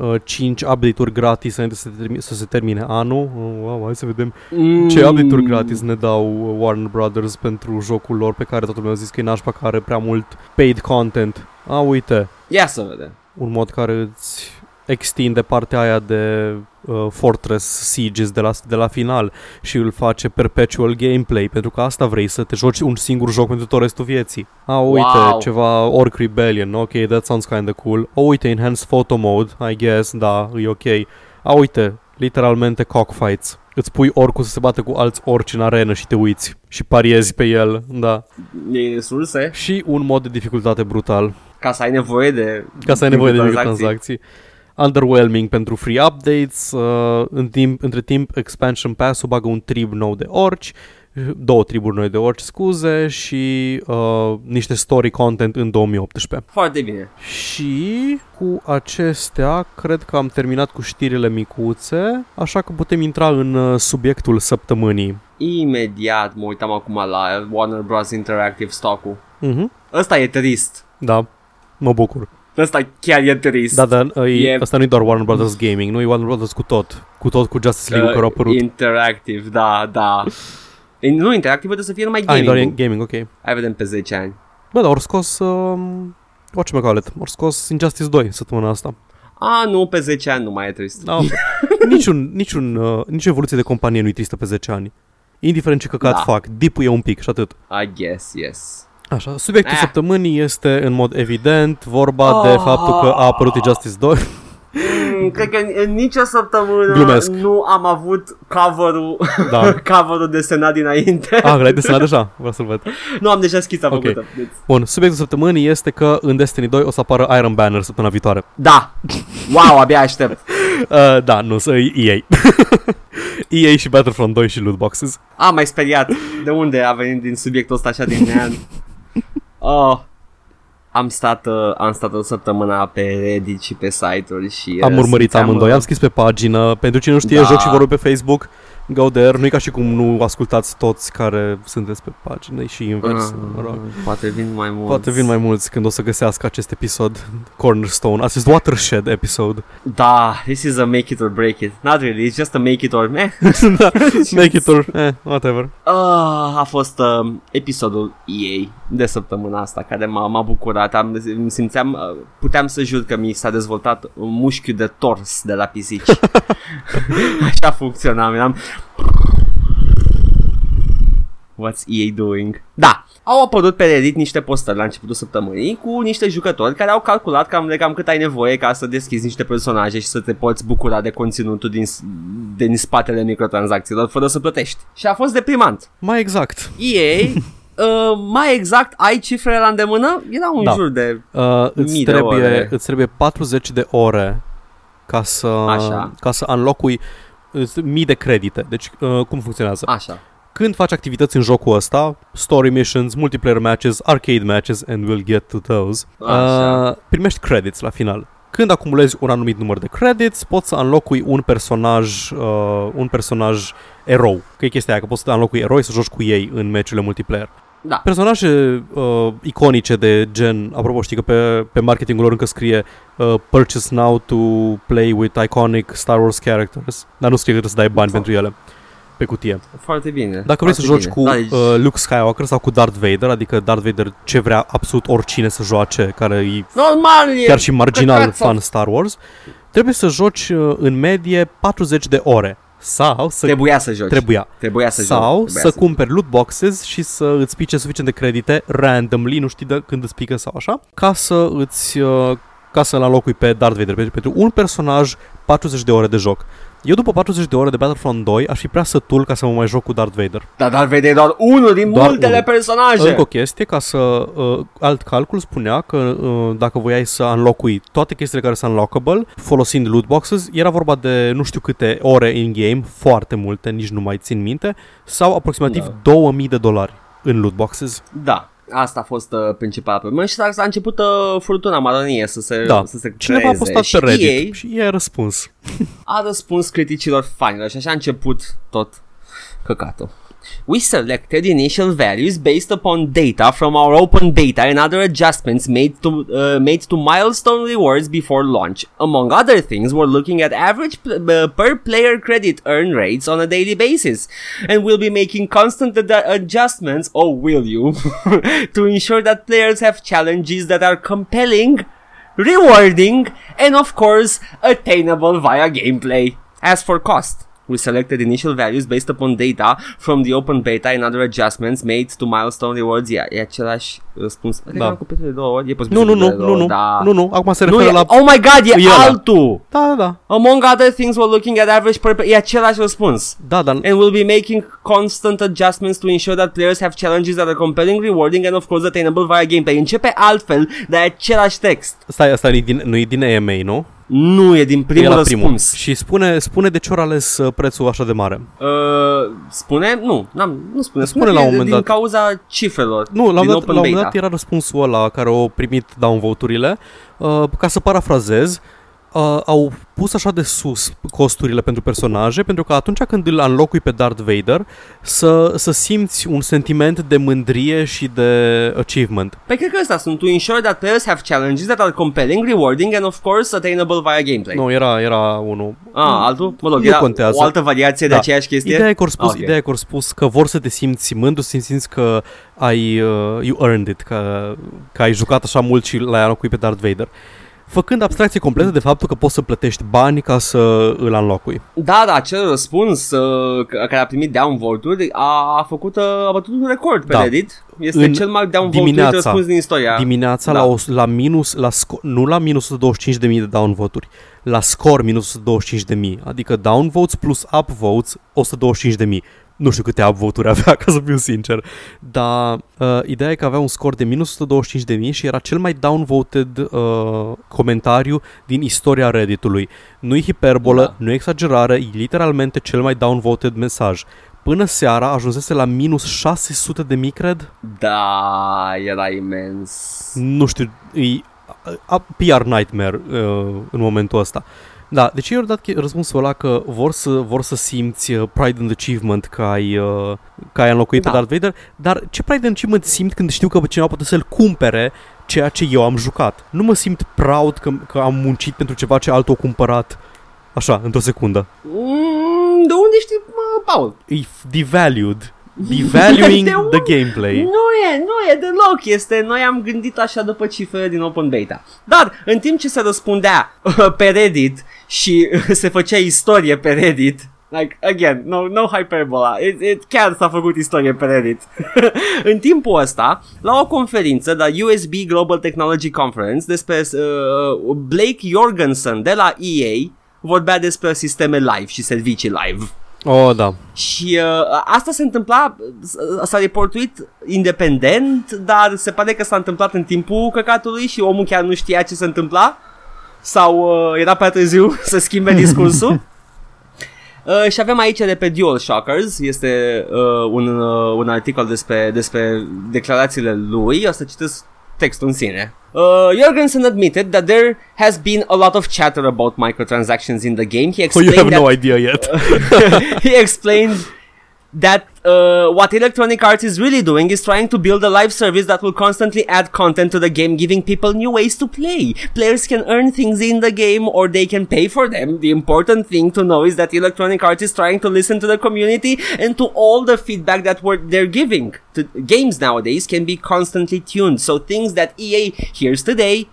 uh, 5 update-uri gratis înainte să, se termine, să se termine anul. Uh, wow, hai să vedem Mm. ce update-uri gratis ne dau uh, Warner Brothers pentru jocul lor pe care toată lumea a zis că e nașpa care are prea mult paid content. A, uite, Ia să vedem. un mod care îți extinde partea aia de uh, Fortress Sieges de la, de la final și îl face perpetual gameplay pentru că asta vrei să te joci un singur joc pentru tot restul vieții. A, uite, Wow. ceva Orc Rebellion, ok, that sounds kind of cool. O, uite, Enhanced Photo Mode, I guess, da, e ok. A, uite, literalmente cockfights. Îți pui orcul să se bată cu alți orci în arenă și te uiți și pariezi pe el, da. E resurse Și un mod de dificultate brutal. ca să ai nevoie de Ca să ai nevoie de microtransacții. microtransacții. Underwhelming pentru free updates, uh, în timp, între timp Expansion Pass-ul bagă un trib nou de orci, două triburi noi de orci, scuze, și uh, niște story content în 2018. Foarte bine. Și cu acestea, cred că am terminat cu știrile micuțe, așa că putem intra în uh, subiectul săptămânii. Imediat mă uitam acum la Warner Bros. Interactive stock-ul. Mhm. Ăsta e trist. Da, mă bucur. Ăsta chiar e trist. Da, dar uh, E- asta nu e doar Warner Brothers Gaming, nu e Warner Brothers cu tot. Cu tot cu Justice League care au apărut. Interactive, da, da. E, nu, Interactive trebuie să fie numai Ah, e doar gaming. gaming, ok. Hai vedem pe 10 ani. Bă, dar ori scos... Um, whatchamacallit, ori scos Injustice 2 săptămâna asta. A, nu, pe 10 ani nu mai e trist. Da, niciun, niciun, uh, nicio evoluție de companie nu e tristă pe 10 ani. Indiferent ce căcat Da. fac, dipuie un pic și atât. I guess, yes. Așa, subiectul Ah. săptămânii este în mod evident vorba de Oh. faptul că a apărut Injustice 2. Mm, cred că în, în nicio săptămână Glumesc. nu am avut cover-ul, Da. cover-ul desenat dinainte. Ah, l-ai desenat deja? Vreau să-l văd. nu am deja schița Ok. făcută. Deci, Bun, subiectul săptămânii este că în Destiny 2 o să apară Iron Banner săptămâna viitoare. Da. Wow, abia aștept. Uh, da, nu, să EA. EA și Battlefront 2 și loot boxes. Am mai speriat. De unde a venit din subiectul ăsta așa din nean? Oh. Am stat, uh, am stat o săptămână pe Reddit și pe site-uri și... Am uh, urmărit simțeam, amândoi, uh, am scris pe pagină. Pentru cine nu știe, Da. joc și vorbesc pe Facebook. Go there. Nu e ca și cum nu ascultați toți care sunteți pe pagină și invers. uh, Mă rog. Poate vin mai mult. Poate vin mai mulți când o să găsească acest episod Cornerstone, acest Watershed episode. Da, this is a make it or break it. Not really, it's just a make it or meh. da, make it or, eh, whatever. Ah, a fost uh, episodul EA de săptămâna asta care m-a, m-a bucurat. Am, îmi simțeam, uh, puteam să jur că mi s-a dezvoltat un mușchiul de tors de la pisici. Așa funcționa. Eram... What's EA doing? Da, au apărut pe Reddit niște postări la începutul săptămânii cu niște jucători care au calculat cam de cam cât ai nevoie ca să deschizi niște personaje și să te poți bucura de conținutul din, din spatele microtransacțiilor fără să plătești. Și a fost deprimant. Mai exact. EA Uh, mai exact, ai cifrele la îndemână? Era un Da. jur de... Uh, îți, Mii de trebuie, ore. îți trebuie 40 de ore ca să, Așa. ca să înlocui îți- mii de credite. Deci, uh, cum funcționează? Așa. Când faci activități în jocul ăsta, story missions, multiplayer matches, arcade matches, and we'll get to those, Așa. uh, primești credits la final. Când acumulezi un anumit număr de credits, poți să înlocui un personaj, uh, un personaj erou. Că e chestia aia, că poți să înlocui eroi să joci cu ei în meciurile multiplayer. Da. Personaje uh, iconice de gen, apropo știi că pe, pe marketingul lor încă scrie uh, Purchase now to play with iconic Star Wars characters, dar nu scrie că trebuie să dai bani Foarte. pentru ele pe cutie. Foarte bine. Dacă vrei să foarte joci bine. cu Da, deci- uh, Luke Skywalker sau cu Darth Vader, adică Darth Vader ce vrea absolut oricine să joace, care e Normal, e chiar și marginal căcat sau- fan Star Wars, trebuie să joci uh, în medie 40 de ore. Sau să Trebuia să joci. trebuia. Trebuia să Sau joci. să cumperi loot boxes și să îți pice suficient de credite randomly, nu știi de când îți pică sau așa, ca să îți uh, ca să-l înlocui pe Darth Vader. Pentru, pentru un personaj 40 de ore de joc. Eu după 40 de ore de Battlefront 2 aș fi prea sătul ca să mă mai joc cu Darth Vader. Dar Darth Vader e doar unul din Doar multele unul. personaje. Încă o chestie, ca să... Uh, alt calcul spunea că uh, dacă voiai să înlocui toate chestiile care sunt unlockable, folosind loot boxes, era vorba de nu știu câte ore in-game, foarte multe, nici nu mai țin minte, sau aproximativ Da. 2000 de dolari în loot boxes. Da. Asta a fost uh, principala problemă și s-a a început uh, furtuna maronie să se, Da. să se Cineva a creeze. postat și pe Reddit EA și ea a răspuns. a răspuns criticilor fanilor și așa a început tot căcatul. We selected initial values based upon data from our open beta and other adjustments made to uh, made to milestone rewards before launch. Among other things, we're looking at average uh, per player credit earn rates on a daily basis, and we'll be making constant ad- adjustments. Oh, will you? to ensure that players have challenges that are compelling rewarding, and of course, attainable via gameplay. As for cost, we selected initial values based upon data from the open beta and other adjustments made to milestone rewards. E, e același răspuns. Da. Am copiat de două ori. E posibil Nu, să nu, fie nu, de nu, două, nu, da. nu, nu, acum se Nu referă e, la... oh my god, e E ăla. altul! Da, da, da, Among other things, we're looking at average per... E același răspuns. da, dar And we'll be making constant adjustments to ensure that players have challenges that are compelling, rewarding, and of course attainable via gameplay. Începe altfel, dar e același text. stai, asta nu e din, nu e din AMA, nu? Nu, e din primul e la răspuns. Și spune, spune de ce ori ales uh, prețul așa de mare. Uh, spune? Nu, n-am, nu spune. Spune că la un e moment din dat. cauza cifrelor. Nu, la un din moment dat, open la un moment beta. dat era răspunsul ăla care au primit downvote-urile. Uh, ca să parafrazez, uh, au pus așa de sus costurile pentru personaje, pentru că atunci când îl înlocui pe Darth Vader, să, să simți un sentiment de mândrie și de achievement. Păi cred că ăsta sunt to ensure that players have challenges that are compelling, rewarding, and of course attainable via gameplay. Nu, era, era unul... Ah, altul? Mă rog, Nu era contează. o altă variație de Da. aceeași chestie? Ideea e că au spus, Ah, ok. ideea e că au spus că vor să te simți mândru, să simți că ai, uh, you earned it, că, că ai jucat așa mult și l-ai înlocuit pe Darth Vader. Făcând abstracție completă de faptul că poți să plătești bani ca să îl înlocui. Da, da, acel răspuns uh, c- care a primit downvote-uri a, a făcut, uh, a bătut un record pe Da. Reddit. Este În cel mai downvote dimineața- răspuns din istoria. Dimineața Da. la, o, la minus, la sco- nu la minus 125.000 de downvote-uri, la scor minus 125.000, adică downvotes plus upvotes 125.000. Nu știu câte upvote-uri avea, ca să fiu sincer. Dar uh, ideea e că avea un scor de minus 125.000 și era cel mai downvoted uh, comentariu din istoria Reddit-ului. Nu-i hiperbolă, Da. nu e exagerare, e literalmente cel mai downvoted mesaj. Până seara ajunsese la minus 600 de mii, cred? Da, era imens. nu știu, e a, PR nightmare uh, în momentul ăsta. Da, deci eu au dat che- răspunsul ăla că vor să, vor să simți uh, pride and achievement că ai, uh, că ai înlocuit Da. pe Darth Vader, dar ce pride and achievement simt când știu că cineva poate să-l cumpere ceea ce eu am jucat? Nu mă simt proud că, că am muncit pentru ceva ce altul a cumpărat așa, într-o secundă. Mm, de unde știi, mă, Paul? E f- devalued. Devaluing De the gameplay. Nu e, nu e deloc. Este, noi am gândit așa după cifrele din Open Beta. Dar, în timp ce se răspundea pe Reddit și se făcea istorie pe Reddit, Like, again, no, no hyperbola. It, it chiar s-a făcut istorie pe Reddit. în timpul ăsta, la o conferință, la USB Global Technology Conference, despre uh, Blake Jorgensen de la EA vorbea despre sisteme live și servicii live. Oh, da. Și uh, asta se întâmpla, s- s-a reportuit independent, dar se pare că s-a întâmplat în timpul căcatului și omul chiar nu știa ce se întâmpla sau uh, era prea târziu să schimbe discursul. Uh, și avem aici de pe Dual Shockers, este uh, un, uh, un articol despre, despre declarațiile lui, o să citesc textul în sine. Uh, Jorgensen admitted that there has been a lot of chatter about microtransactions in the game. He explained Oh, you have that no idea yet. he explained that uh, what Electronic Arts is really doing is trying to build a live service that will constantly add content to the game, giving people new ways to play. Players can earn things in the game or they can pay for them. The important thing to know is that Electronic Arts is trying to listen to the community and to all the feedback that they're giving. To, games nowadays can be constantly tuned, so things that EA hears today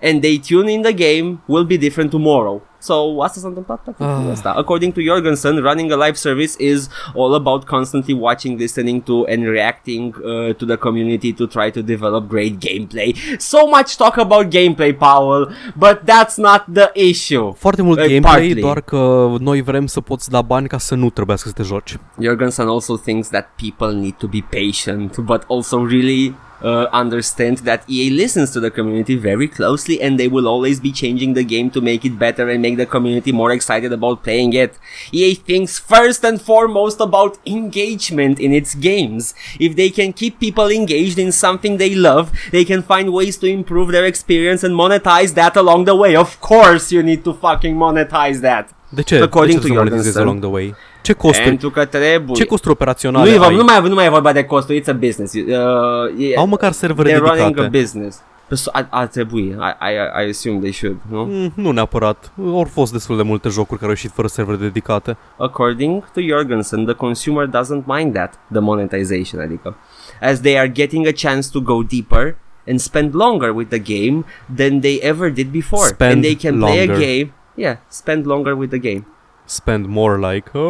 and they tune in the game will be different tomorrow. So, asta s-a întâmplat practic cu asta. According to Jorgensen, running a live service is all about constantly watching, listening to and reacting uh, to the community to try to develop great gameplay. So much talk about gameplay, Paul, but that's not the issue. Foarte mult Uh, gameplay, partly. doar că noi vrem să poți da bani ca să nu trebuiască să te joci. Jorgensen also thinks that people need to be patient, but also really uh, understand that EA listens to the community very closely and they will always be changing the game to make it better and make the community more excited about playing it. EA thinks first and foremost about engagement in its games. If they can keep people engaged in something they love, they can find ways to improve their experience and monetize that along the way. Of course, you need to fucking monetize that. De ce? According de ce to Jorgensen. along the way? Ce costuri? Pentru că trebuie. Ce costuri operaționale Nu, e, ai? nu, mai, nu mai e vorba de costuri, it's a business. Uh, e, Au măcar servere they're running a dedicate. business. Păi, Ar, ar trebui, I, I, I assume they should, nu? Mm, nu neapărat. Au fost destul de multe jocuri care au ieșit fără servere dedicate. According to Jorgensen, the consumer doesn't mind that, the monetization, adică. As they are getting a chance to go deeper and spend longer with the game than they ever did before. Spend and they can play a longer. game, yeah, spend longer with the game. Spend more like... Oh.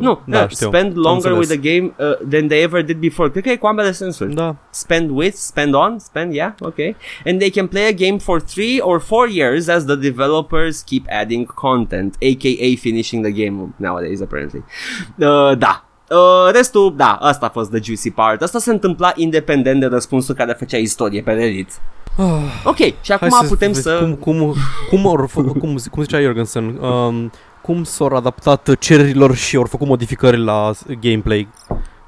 Nu, da, da, știu. spend Am longer with înțeles. the game uh, than they ever did before. Cred că e cu ambele sensuri. Da. spend with, spend on, spend, yeah, okay. And they can play a game for three or four years as the developers keep adding content, aka finishing the game nowadays, apparently. Uh, da. Uh, restul, da, asta a fost the juicy part. Asta se întâmpla independent de răspunsul care făcea istorie pe Reddit. Ok, și acum Ah. Hai să putem vezi să... Cum, cum, cum, or, fă- cum, zi- cum zicea Jorgensen, um, cum s-au adaptat cererilor și au făcut modificări la gameplay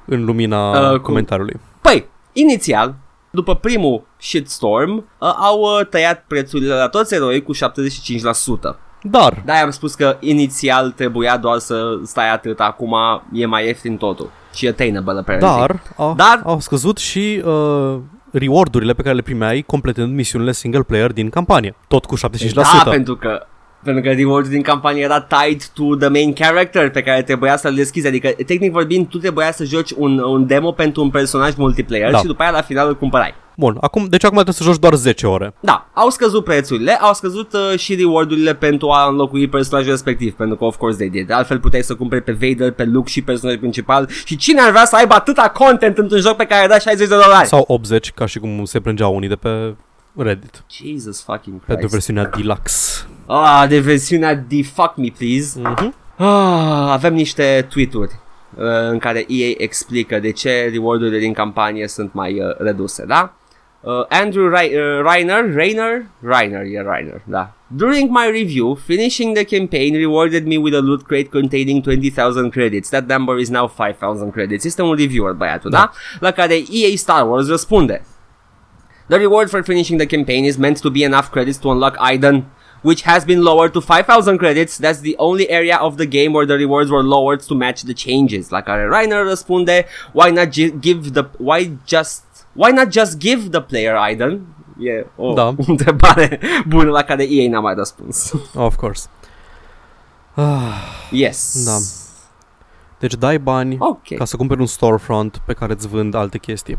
în lumina Uh, uh, cum- comentariului. Păi, inițial, după primul shitstorm, uh, au uh, tăiat prețurile la toți eroi cu 75%. Dar, Da, am spus că inițial trebuia doar să stai atât, acum e mai ieftin totul. Și attainable, apparently. dar, a, Dar- au scăzut și uh, reward-urile pe care le primeai completând misiunile single player din campanie. Tot cu 75%. Da, pentru că pentru că reward din campanie era tied to the main character pe care trebuia să-l deschizi. Adică, tehnic vorbind, tu trebuia să joci un, un demo pentru un personaj multiplayer Da. și după aia la final îl cumpărai. Bun, acum, deci acum trebuie să joci doar 10 ore. Da, au scăzut prețurile, au scăzut uh, și reward-urile pentru a înlocui personajul respectiv, pentru că of course they did. Altfel puteai să cumperi pe Vader, pe Luke și personajul principal și cine ar vrea să aibă atâta content într-un joc pe care da 60 de dolari? Sau 80, ca și cum se plângeau unii de pe Reddit. Jesus fucking Pentru Christ. versiunea deluxe. Ah, de versiunea de fuck me please. Mhm. Ah, avem niște tweet-uri uh, în care EA explică de ce reward-urile din campanie sunt mai uh, reduse, da? Uh, Andrew Rai- uh, Reiner, Reiner, Reiner, e Reiner, da. During my review, finishing the campaign rewarded me with a loot crate containing 20,000 credits. That number is now 5,000 credits. Este un reviewer, băiatul, da? La care EA Star Wars răspunde. The reward for finishing the campaign is meant to be enough credits to unlock Aiden, which has been lowered to 5,000 credits. That's the only area of the game where the rewards were lowered to match the changes. La care Rainer răspunde, why not gi- give the, why just, why not just give the player Aiden? E o Da. întrebare bună la care ei n-a mai răspuns. Of course. Ah, yes. Da. deci dai bani Ok. ca să cumperi un storefront pe care îți vând alte chestii.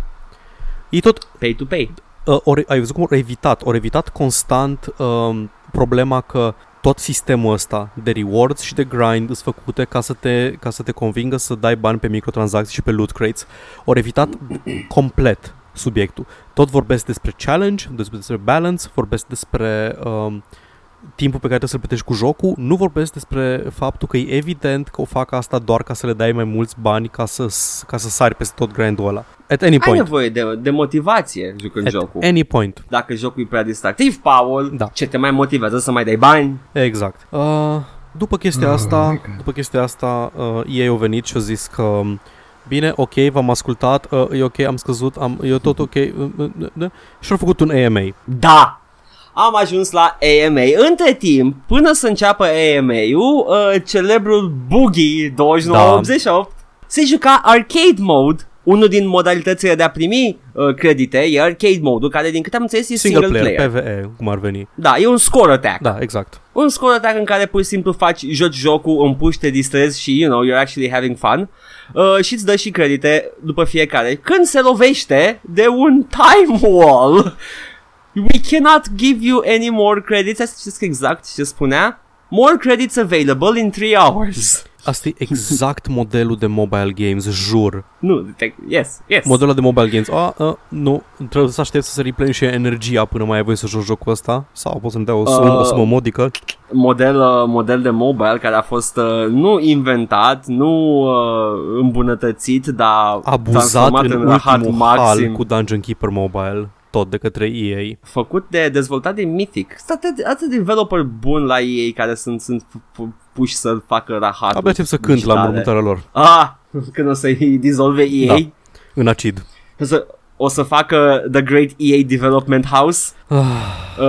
Ei tot Pay to pay. uh, ori, ai văzut cum au evitat, au evitat constant um, problema că tot sistemul ăsta de rewards și de grind sunt făcute ca să te, ca să te convingă să dai bani pe microtransacții și pe loot crates. Ori evitat complet subiectul. Tot vorbesc despre challenge, despre balance, vorbesc despre um, timpul pe care trebuie să-l plătești cu jocul, nu vorbesc despre faptul că e evident că o fac asta doar ca să le dai mai mulți bani ca să, ca să sari peste tot grindul ăla. At any Ai point. nevoie de, de motivație jucând At jocul. any point. Dacă jocul e prea distractiv, Paul, Da. ce te mai motivează să mai dai bani? Exact. Uh, după chestia asta, după chestia asta, uh, ei au venit și au zis că um, Bine, ok, v-am ascultat, uh, e ok, am scăzut, am, e tot ok uh, uh, uh, uh, și au făcut un AMA. Da! Am ajuns la AMA. Între timp, până să înceapă AMA-ul, uh, celebrul Boogie 2988 se juca Arcade Mode, unul din modalitățile de a primi uh, credite e Arcade Mode-ul, care din câte am înțeles e Single, single, player, player. PvE, cum ar veni. Da, e un score attack. Da, exact. Un score attack în care pur și simplu faci, joci jocul, împuși, te distrezi și, you know, you're actually having fun. Uh, și îți dă și credite după fiecare. Când se lovește de un time wall, we cannot give you any more credits. Asta știți exact ce spunea? More credits available in 3 hours. Asta e exact modelul de mobile games, jur. Nu, te- yes, yes. Modelul de mobile games. A, a, nu, trebuie să aștept să se replenisce energia până mai ai voie să joci jocul ăsta. Sau poți să-mi dea o sumă, Uh, o sumă modică. model, uh, model de mobile care a fost uh, nu inventat, nu uh, îmbunătățit, dar Abuzat transformat în în rahat ultimul maxim. hal cu Dungeon Keeper Mobile. Tot de către EA. făcut de, dezvoltat de Mythic. Sunt atât, atât developer bun la ei care sunt, sunt pu- pu- puși să facă rahat. Abia aștept să cânt la mormântarea lor. Ah, când o să-i dizolve EA. Da. În acid. O, să, o să facă The Great EA Development House. Ah,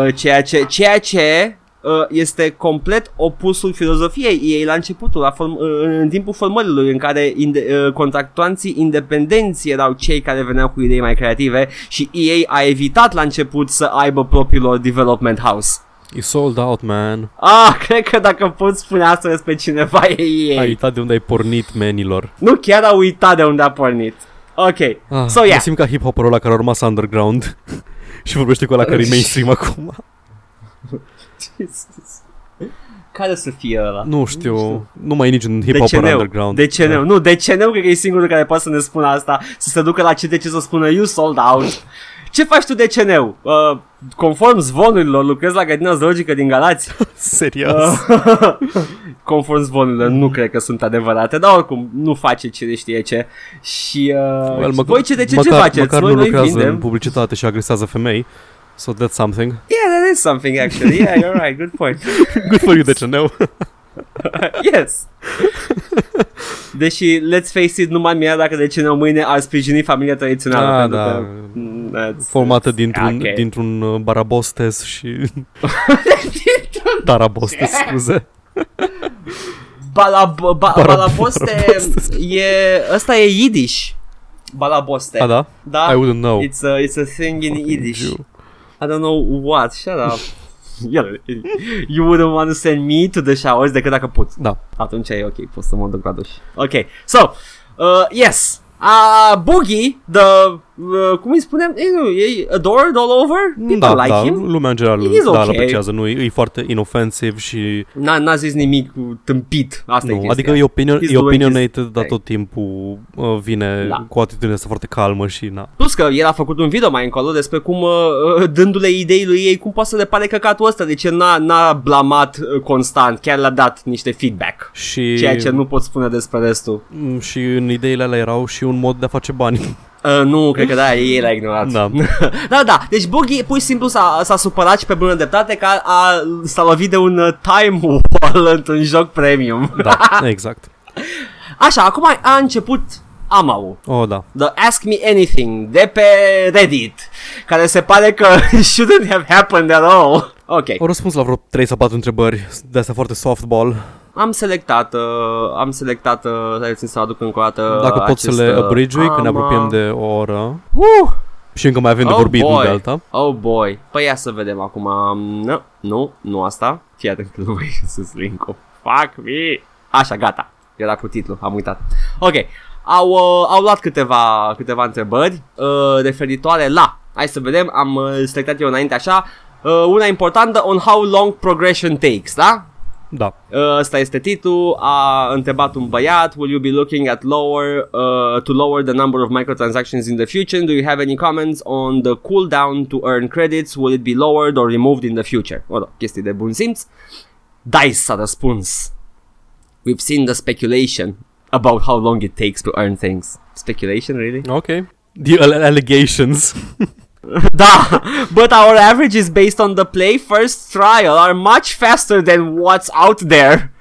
Uh, ceea ce, ceea ce uh, este complet opusul filozofiei EA la începutul, la form, uh, în timpul formărilor în care inde, uh, contractuanții independenți erau cei care veneau cu idei mai creative și EA a evitat la început să aibă propriul lor development house. e sold out, man. Ah, cred că dacă pot spune asta despre cineva e EA. Ai uitat de unde ai pornit menilor. Nu chiar a uitat de unde a pornit. Ok, Ah, so yeah. Mă simt ca hip-hopperul ăla care a rămas underground și vorbește cu ăla care e mainstream acum. Jesus. Care să fie ăla? Nu știu, nu mai e niciun hip-hopper Deceneu. underground. Deceneu. Nu, Deceneu cred că e singurul care poate să ne spună asta. Să se ducă la CTC să spună You sold out. Ce faci tu Deceneu? Uh, conform zvonurilor, lucrezi la grădina zoologică din Galați? Serios. Uh, conform zvonurilor, nu cred că sunt adevărate, dar oricum nu face cine știe ce. Și uh, Well, voi ce, de ce, măcar, ce faceți? Măcar Voi nu noi lucrează vindem. în publicitate și agresează femei. So that's something. Yeah, that is something actually. Yeah, you're right. Good point. Good for you, Deceneu. yes. Deși, let's face it, nu m-am mirat dacă de ce nu mâine ar sprijini familia tradițională. Ah, pentru da. că, mm, that's- Formată that's- dintr-un, ok. dintr-un uh, barabostes și... Tarabostes, scuze. Balab- ba- Bara- balaboste balaboste. e... Ăsta e Yiddish. Balaboste. A, da? Da. I wouldn't know. It's a, it's a thing in Yiddish. You. I don't know what. Shut up. Yeah, you wouldn't want to send me to the showers decât dacă pot. Da. Atunci e ok, pot să mă duc la duș. Ok, so, uh, yes. Uh, Boogie, the, uh, cum îi spunem, e, nu, e adored all over? People Da, like da, him? lumea în general He's da, okay. îl apreciază, nu, e, e foarte inoffensiv și N-a, n-a zis nimic tâmpit, asta e nu, chestia. adică e, opinion, He's e doing opinionated, his dar thing. tot timpul uh, vine Da. cu o atitudine asta foarte calmă și na. Plus că el a făcut un video mai încolo despre cum, uh, uh, dându-le idei lui ei, cum poate să le pare căcatul ăsta, deci el n-a, n-a blamat uh, constant, chiar le-a dat niște feedback. Și, Ceea ce nu pot spune despre restul. Mm, și în ideile alea erau și un mod de a face bani. Uh, nu, cred că da, ei l-a ignorat. Da. da, da, deci Boogie pur și simplu s-a, s-a supărat și pe bună dreptate că a, a, s-a lovit de un uh, time wall într-un joc premium. Da, exact. Așa, acum a, a început amau. Oh, da. The Ask Me Anything de pe Reddit, care se pare că shouldn't have happened at all. Ok, Au răspuns la vreo 3 sau 4 întrebări de asta foarte softball. Am selectat, uh, am selectat, uh, hai puțin să aduc încă o dată Dacă pot să acest, le uh, abridge că ne ama. apropiem de o oră. Uh! Și încă mai avem de Oh, vorbit, nu boy. de alta. Oh boy. Păi ia să vedem acum. Nu, nu, nu asta. Fii atent că nu mai sus link-ul. Fuck me. Așa, gata. Era cu titlu, am uitat. Ok. Au, uh, au luat câteva, câteva întrebări uh, referitoare la... Hai să vedem, am uh, selectat eu înainte așa. Uh, una importantă, on how long progression takes, da? Da. Uh, Ăsta este titlul, a întrebat un băiat, will you be looking at lower, uh, to lower the number of microtransactions in the future? Do you have any comments on the cooldown to earn credits? Will it be lowered or removed in the future? O, da, chestii de bun simț. DICE a răspuns. We've seen the speculation about how long it takes to earn things. Speculation, really? Ok. The allegations. da, but our averages based on the play first trial are much faster than what's out there.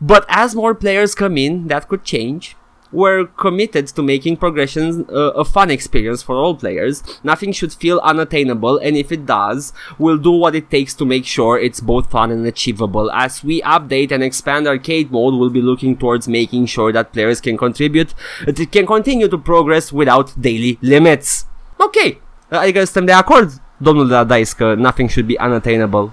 But as more players come in, that could change. We're committed to making progressions uh, a fun experience for all players. Nothing should feel unattainable, and if it does, we'll do what it takes to make sure it's both fun and achievable. As we update and expand arcade mode, we'll be looking towards making sure that players can contribute, uh, can continue to progress without daily limits. Ok, Adică suntem de acord, domnul de la DICE, că nothing should be unattainable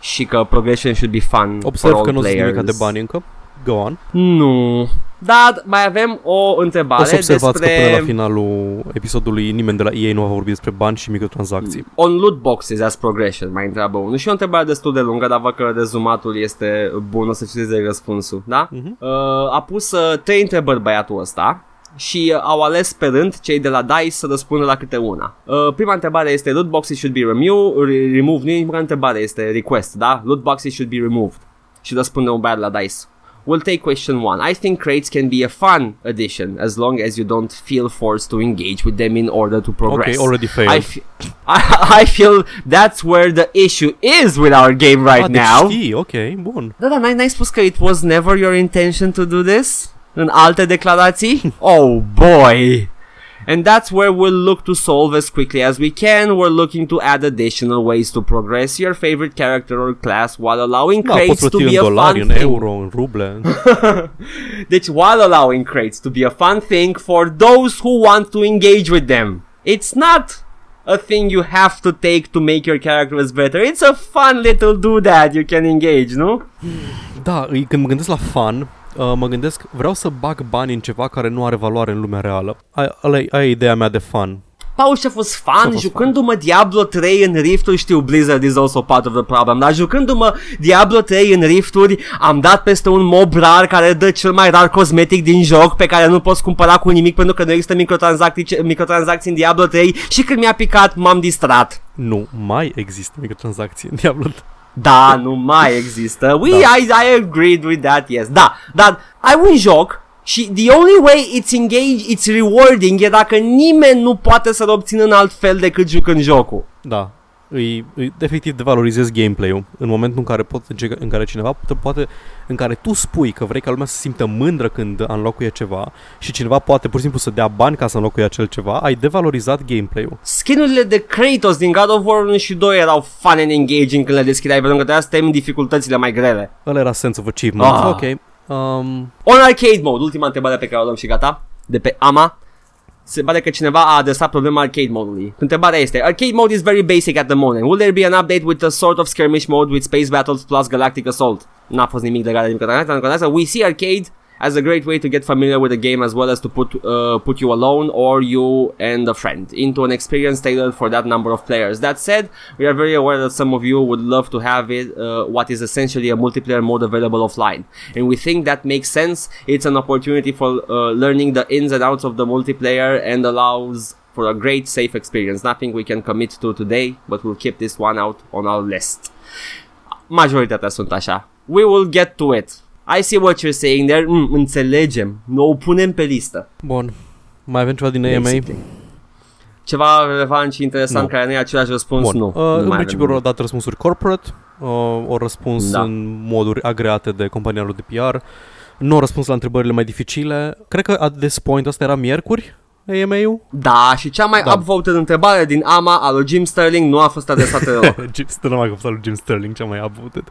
și că progression should be fun Observ for că all nu sunt players. nimic de bani încă. Go on. Nu. Dar mai avem o întrebare O să observați despre... că până la finalul episodului nimeni de la EA nu a vorbit despre bani și microtransacții. On loot boxes as progression, mai întreabă unul. Și o întrebare destul de lungă, dar văd că rezumatul este bun, o să citesc răspunsul, da? Mhm. Uh, a pus uh, trei întrebări băiatul ăsta și uh, au ales pe rând cei de la DICE să răspundă la câte una. Uh, prima întrebare este loot boxes should be remo- re- removed. Nu e prima întrebare, este request, da? Loot boxes should be removed. Și răspunde un băiat la DICE. We'll take question one. I think crates can be a fun addition as long as you don't feel forced to engage with them in order to progress. Ok, already failed. I, f- I, I feel that's where the issue is with our game right ah, deci now. știi, ok, bun. Da, da, n-ai, n-ai spus că it was never your intention to do this? În alte declarații? oh boy! And that's where we'll look to solve as quickly as we can. We're looking to add additional ways to progress your favorite character or class while allowing Da, crates to be a dolari, fun thing. euro, în ruble. Deci, while allowing crates to be a fun thing for those who want to engage with them. It's not a thing you have to take to make your characters better. It's a fun little do that you can engage, nu? Da, când mă gândesc la fun, mă gândesc, vreau să bag bani în ceva care nu are valoare în lumea reală. Aia, aia, aia e ideea mea de fun. Paul și-a fost fan, Și-a fost jucându-mă Diablo 3 în rifturi, știu Blizzard is also part of the problem, dar jucându-mă Diablo 3 în rifturi, am dat peste un mob rar care dă cel mai rar cosmetic din joc pe care nu poți cumpăra cu nimic pentru că nu există microtransacții, microtransacții în Diablo 3 și când mi-a picat m-am distrat. Nu mai există microtransacții în Diablo. Da, nu mai există. We, Da. I, I agreed with that, yes. Da, dar ai un joc și the only way it's engage, it's rewarding e dacă nimeni nu poate să-l obțină în alt fel decât jucând jocul. Da, îi, îi efectiv devalorizezi gameplay-ul în momentul în care, pot, în care cineva poate, poate, în care tu spui că vrei ca lumea să se simtă mândră când înlocuie ceva și cineva poate pur și simplu să dea bani ca să înlocuie acel ceva, ai devalorizat gameplay-ul. Skinurile de Kratos din God of War 1 și 2 erau fun and engaging când le deschideai pentru că trebuia să temi dificultățile mai grele. Ăla era sense of achievement. Ah. Ok. Um, On arcade mode, ultima întrebare pe care o luăm și gata, de pe AMA. Se pare că cineva a adresat problema arcade mode-ului. Întrebarea este, arcade mode is very basic at the moment. Will there be an update with a sort of skirmish mode with space battles plus galactic assault? N-a fost nimic legat de nimic. We see arcade as a great way to get familiar with the game as well as to put uh, put you alone or you and a friend into an experience tailored for that number of players. That said, we are very aware that some of you would love to have it uh, what is essentially a multiplayer mode available offline, and we think that makes sense. It's an opportunity for uh, learning the ins and outs of the multiplayer and allows for a great safe experience. Nothing we can commit to today, but we'll keep this one out on our list. Majoritatea sunt așa. We will get to it. Și see what you're saying there. Mm, înțelegem. Nu o punem pe listă. bun. Mai avem ceva din AMA? Basically. Ceva relevant și interesant Nu. care nu e același răspuns? Bun. Nu. Uh, nu în mai principiu avem. au dat răspunsuri corporate, uh, au răspuns Da. în moduri agreate de compania lor de PR, nu au răspuns la întrebările mai dificile. Cred că at this point, asta era miercuri, AMA-ul? Da, și cea mai Da. upvoted întrebare din AMA a lui Jim Sterling nu a fost adresată deloc. Jim, stă numai că lui Jim Sterling, cea mai upvoted.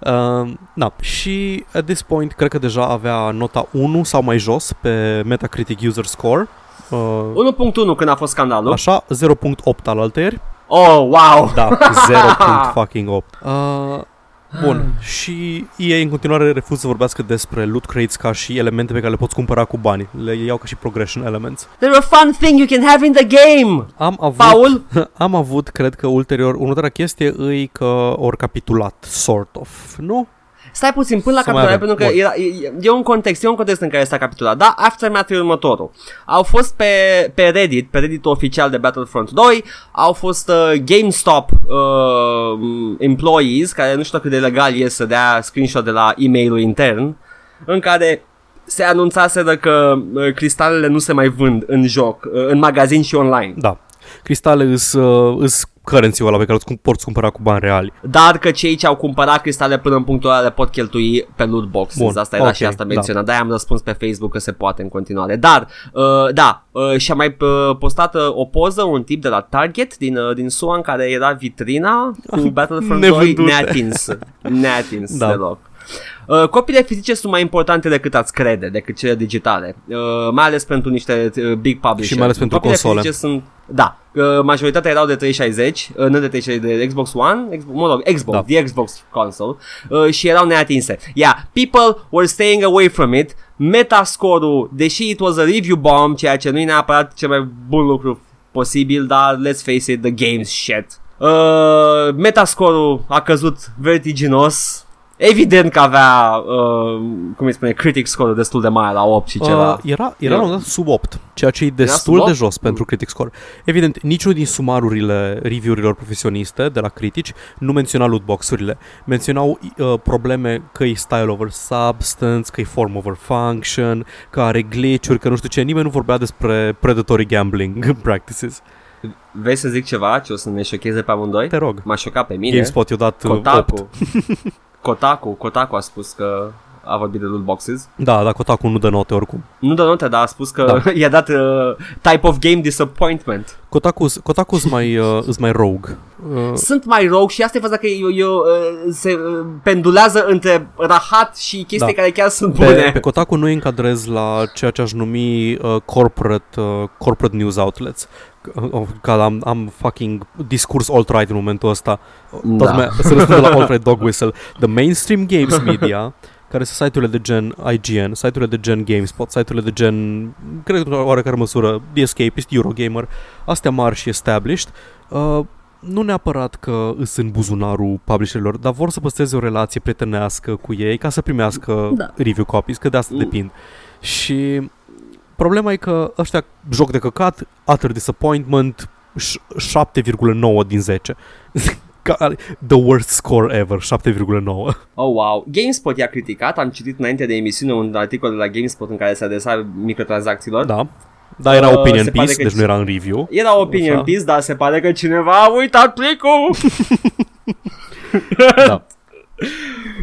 Uh, da, și at this point, cred că deja avea nota 1 sau mai jos pe Metacritic User Score. Uh, 1.1 când a fost scandalul. așa, 0.8 al alteri. Oh, wow! Da, 0.8. Uh, Bun, și EA în continuare refuză să vorbească despre loot crates ca și elemente pe care le poți cumpăra cu bani. Le iau ca și progression elements. They're a fun thing you can have in the game! Am avut, Paul? am avut, cred că ulterior, următoarea chestie îi că ori capitulat, sort of, nu? Stai puțin, până la Să mai capitulare, avem. pentru că Bun. era, e, e, un context, e un context în care s-a capitulat. Da, Aftermath e următorul. Au fost pe, pe Reddit, pe Reddit oficial de Battlefront 2, au fost uh, GameStop uh, employees, care nu știu cât de legal e să dea screenshot de la e-mailul intern, în care se anunțase că uh, cristalele nu se mai vând în joc, uh, în magazin și online. Da. Cristale îs, uh, îs currency-ul ăla pe care îl cum- poți cumpăra cu bani reali. Dar că cei ce au cumpărat cristale până în punctul ăla le pot cheltui pe loot boxes. Bun, Asta era ok, și asta da. menționat. Da. De-aia am răspuns pe Facebook că se poate în continuare. Dar, uh, da, uh, și-a mai uh, postat uh, o poză un tip de la Target din, uh, din SUA în care era vitrina cu Battlefront 2 Nevândute. neatins. Neatins Da. deloc. Uh, copiile fizice sunt mai importante decât ați crede, decât cele digitale, uh, mai ales pentru niște uh, big publishers. Și mai ales pentru copiile console. fizice sunt, da, uh, majoritatea erau de 360, uh, nu de 360, de Xbox One, Xbox, mă rog, Xbox, Da. the Xbox console, uh, și erau neatinse. Yeah, people were staying away from it, metascore-ul, deși it was a review bomb, ceea ce nu e neapărat cel mai bun lucru posibil, dar let's face it, the game's shit. Uh, metascore-ul a căzut vertiginos. Evident că avea, uh, cum îi spune, critic score destul de mare la 8 și ceva. Uh, era, era Eu- la un dat sub 8, ceea ce e destul sub de 8? jos pentru critic score. Evident, niciunul din sumarurile review-urilor profesioniste de la critici nu menționa lootbox-urile. Menționau uh, probleme că e style over substance, că e form over function, că are glitch-uri, că nu știu ce. Nimeni nu vorbea despre predatory gambling practices. Vrei să zic ceva ce o să ne șocheze pe amândoi? Te rog. M-a șocat pe mine. GameSpot i-a dat uh, 8. Kotaku. Kotaku, Kotaku a spus că a vorbit de loot boxes. Da, dar Kotaku nu dă note oricum. Nu dă note, dar a spus că da. i-a dat uh, type of game disappointment. Kotaku, Kotaku sunt mai, uh, îs mai rogue. Uh, Sunt mai rogue și asta e faza că eu, eu, uh, se uh, pendulează între rahat și chestii Da. care chiar sunt Pe, bune. pe Kotaku nu îi încadrez la ceea ce aș numi uh, corporate, uh, corporate news outlets. Uh, Că am, am fucking discurs alt-right în momentul ăsta. Da. Toată lumea se răspunde la alt-right dog whistle. The mainstream games media, care sunt site-urile de gen IGN, site-urile de gen GameSpot, site-urile de gen, cred că în oarecare măsură, The Escapist, Eurogamer, astea mari și established, uh, nu neapărat că îs în buzunarul publisherilor, dar vor să păstreze o relație prietenească cu ei ca să primească Da. review copies, că de asta Mm. depind. Și problema e că ăștia joc de căcat, utter disappointment, ș- 7,9 din 10. Ca- The worst score ever, 7,9. Oh, wow. GameSpot i-a criticat, am citit înainte de emisiune un articol de la GameSpot în care se adresa microtransacțiilor. Da. Dar era Uh, opinion se pare piece, că- deci nu era în review. Era opinion Așa. piece, dar se pare că cineva a uitat plicul. Da.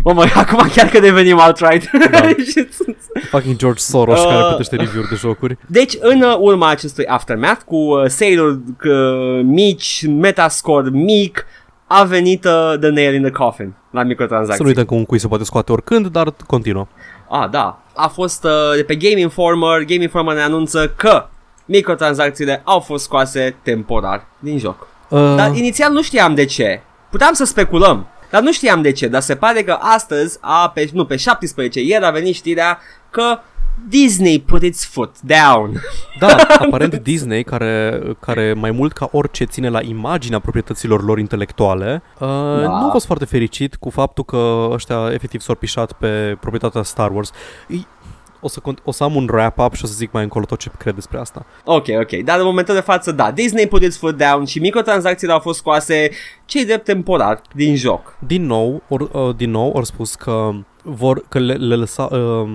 Mamă, acum chiar că devenim outright. Da. Și sunt- Fucking George Soros Uh. care plătește review-uri de jocuri. deci, în uh, urma acestui aftermath, cu uh, sale-uri uh, mici, metascore mic, a venit uh, the nail in the coffin la Să microtransacții. nu uităm că un cui se poate scoate oricând, dar continuă. Ah, da. A fost uh, de pe Game Informer. Game Informer ne anunță că microtransacțiile au fost scoase temporar din joc. Uh, Dar inițial nu știam de ce. Puteam să speculăm, dar nu știam de ce. Dar se pare că astăzi, a, pe, nu, pe 17 ieri a venit știrea că Disney put its foot down. Da, aparent Disney, care, care mai mult ca orice ține la imaginea proprietăților lor intelectuale, uh, Da. nu a fost foarte fericit cu faptul că ăștia efectiv s-au pișat pe proprietatea Star Wars. Îi- O să, cont- o să am un wrap-up și o să zic mai încolo tot ce cred despre asta. Ok, ok. Dar în momentul de față, da, Disney put its foot down și microtransacțiile au fost scoase cei drept temporar din joc. Din nou, or, uh, din nou, au spus că vor că le, le lăsa uh,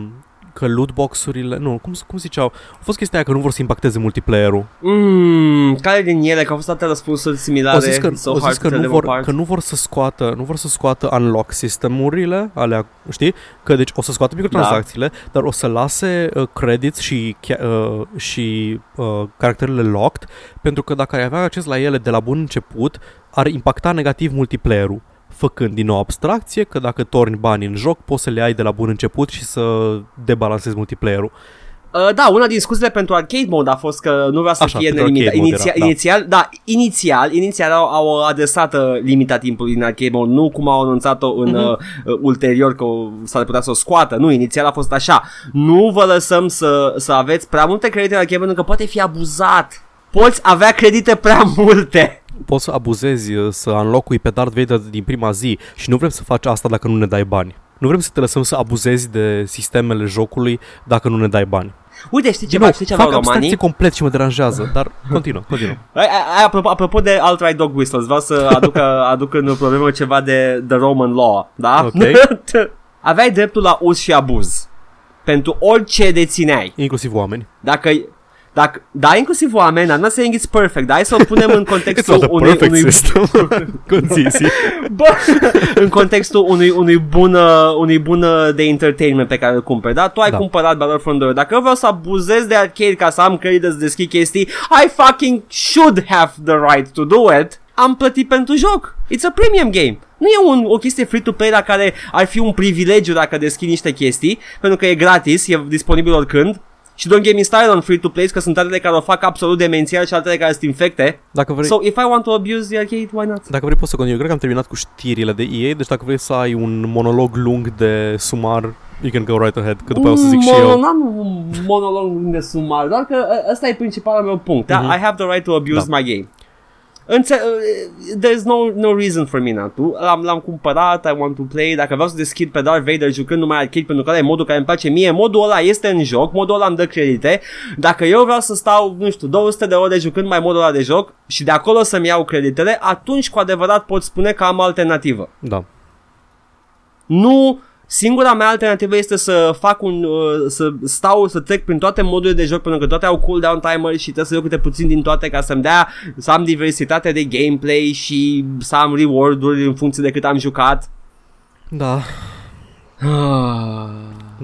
că lootbox-urile, nu, cum, cum ziceau, a fost chestia aia că nu vor să impacteze multiplayer-ul. Mmm, care din ele, că au fost atâtea răspunsuri similare. Au zis că, so au hard zis că, to nu tell vor, them apart. că nu vor să scoată, nu vor să scoată unlock sistemurile alea, știi? Că deci o să scoată microtransacțiile, Da. dar o să lase uh, credits și cha- uh, și uh, caracterele locked, pentru că dacă ai avea acces la ele de la bun început, ar impacta negativ multiplayer-ul făcând din nou abstracție că dacă torni bani în joc poți să le ai de la bun început și să debalancezi multiplayer-ul. Uh, da, una din scuzele pentru arcade mode a fost că nu vrea să Așa, fie pentru nelimitat. arcade mode Inițial, era, da. inițial, da, inițial, inițial au, au adresat uh, limita timpului în arcade mode, nu cum au anunțat-o în Mhm. uh, uh, ulterior că o- s-ar putea să o scoată. Nu, inițial a fost așa. Nu vă lăsăm să, să aveți prea multe credite în arcade mode, pentru că poate fi abuzat. Poți avea credite prea multe. Poți să abuzezi, uh, să înlocui pe Darth Vader din prima zi și nu vrem să faci asta dacă nu ne dai bani. Nu vrem să te lăsăm să abuzezi de sistemele jocului dacă nu ne dai bani. Uite, știi Din ceva, nou, știi ceva, fac romanii? abstracție complet și mă deranjează, dar continuă, continuă. Ai, ai, ai, apropo, apropo de alt-right dog whistles, vreau să aduc, aduc în problemă ceva de the Roman law, da? Ok. Aveai dreptul la uz și abuz pentru orice dețineai. Inclusiv oameni. Dacă, dacă, da, inclusiv oameni, I'm not saying it's perfect, dar hai să o punem în It's contextul not a unui, perfect unui, system. Conțisi. bă, în contextul unui, unui, bun, uh, unui bun uh, de entertainment pe care îl cumperi, da? Tu ai Da. cumpărat Battlefront 2. Dacă eu vreau să abuzez de arcade ca să am credit să deschid chestii, I fucking should have the right to do it. Am plătit pentru joc. It's a premium game. Nu e un, o chestie free-to-play la care ar fi un privilegiu dacă deschid niște chestii, pentru că e gratis, e disponibil oricând. Și don't get me started on free-to-play, că sunt altele care o fac absolut demențial și altele care sunt infecte. Dacă vrei, So if I want to abuse the arcade, why not? dacă vrei poți să continui. Eu cred că am terminat cu știrile de EA, deci dacă vrei să ai un monolog lung de sumar, you can go right ahead, că după aia o să zic și Mono- eu. N-am un monolog de sumar, doar că ă, ăsta e principalul meu punct. Mhm. Mm-hmm. I have the right to abuse Da. my game. Înțe- uh, there's no, no reason for me not to. L-am, l-am cumpărat, I want to play. Dacă vreau să deschid pe Darth Vader jucând numai arcade pentru că ăla e modul care îmi place mie, modul ăla este în joc, modul ăla îmi dă credite. Dacă eu vreau să stau, nu știu, 200 de ore jucând mai modul ăla de joc și de acolo să-mi iau creditele, atunci cu adevărat pot spune că am alternativă. Da. Nu, singura mea alternativă este să fac un, uh, să stau, să trec prin toate modurile de joc pentru că toate au cooldown timer și trebuie să iau câte puțin din toate ca să-mi dea, să am diversitate de gameplay și să am reward-uri în funcție de cât am jucat. Da.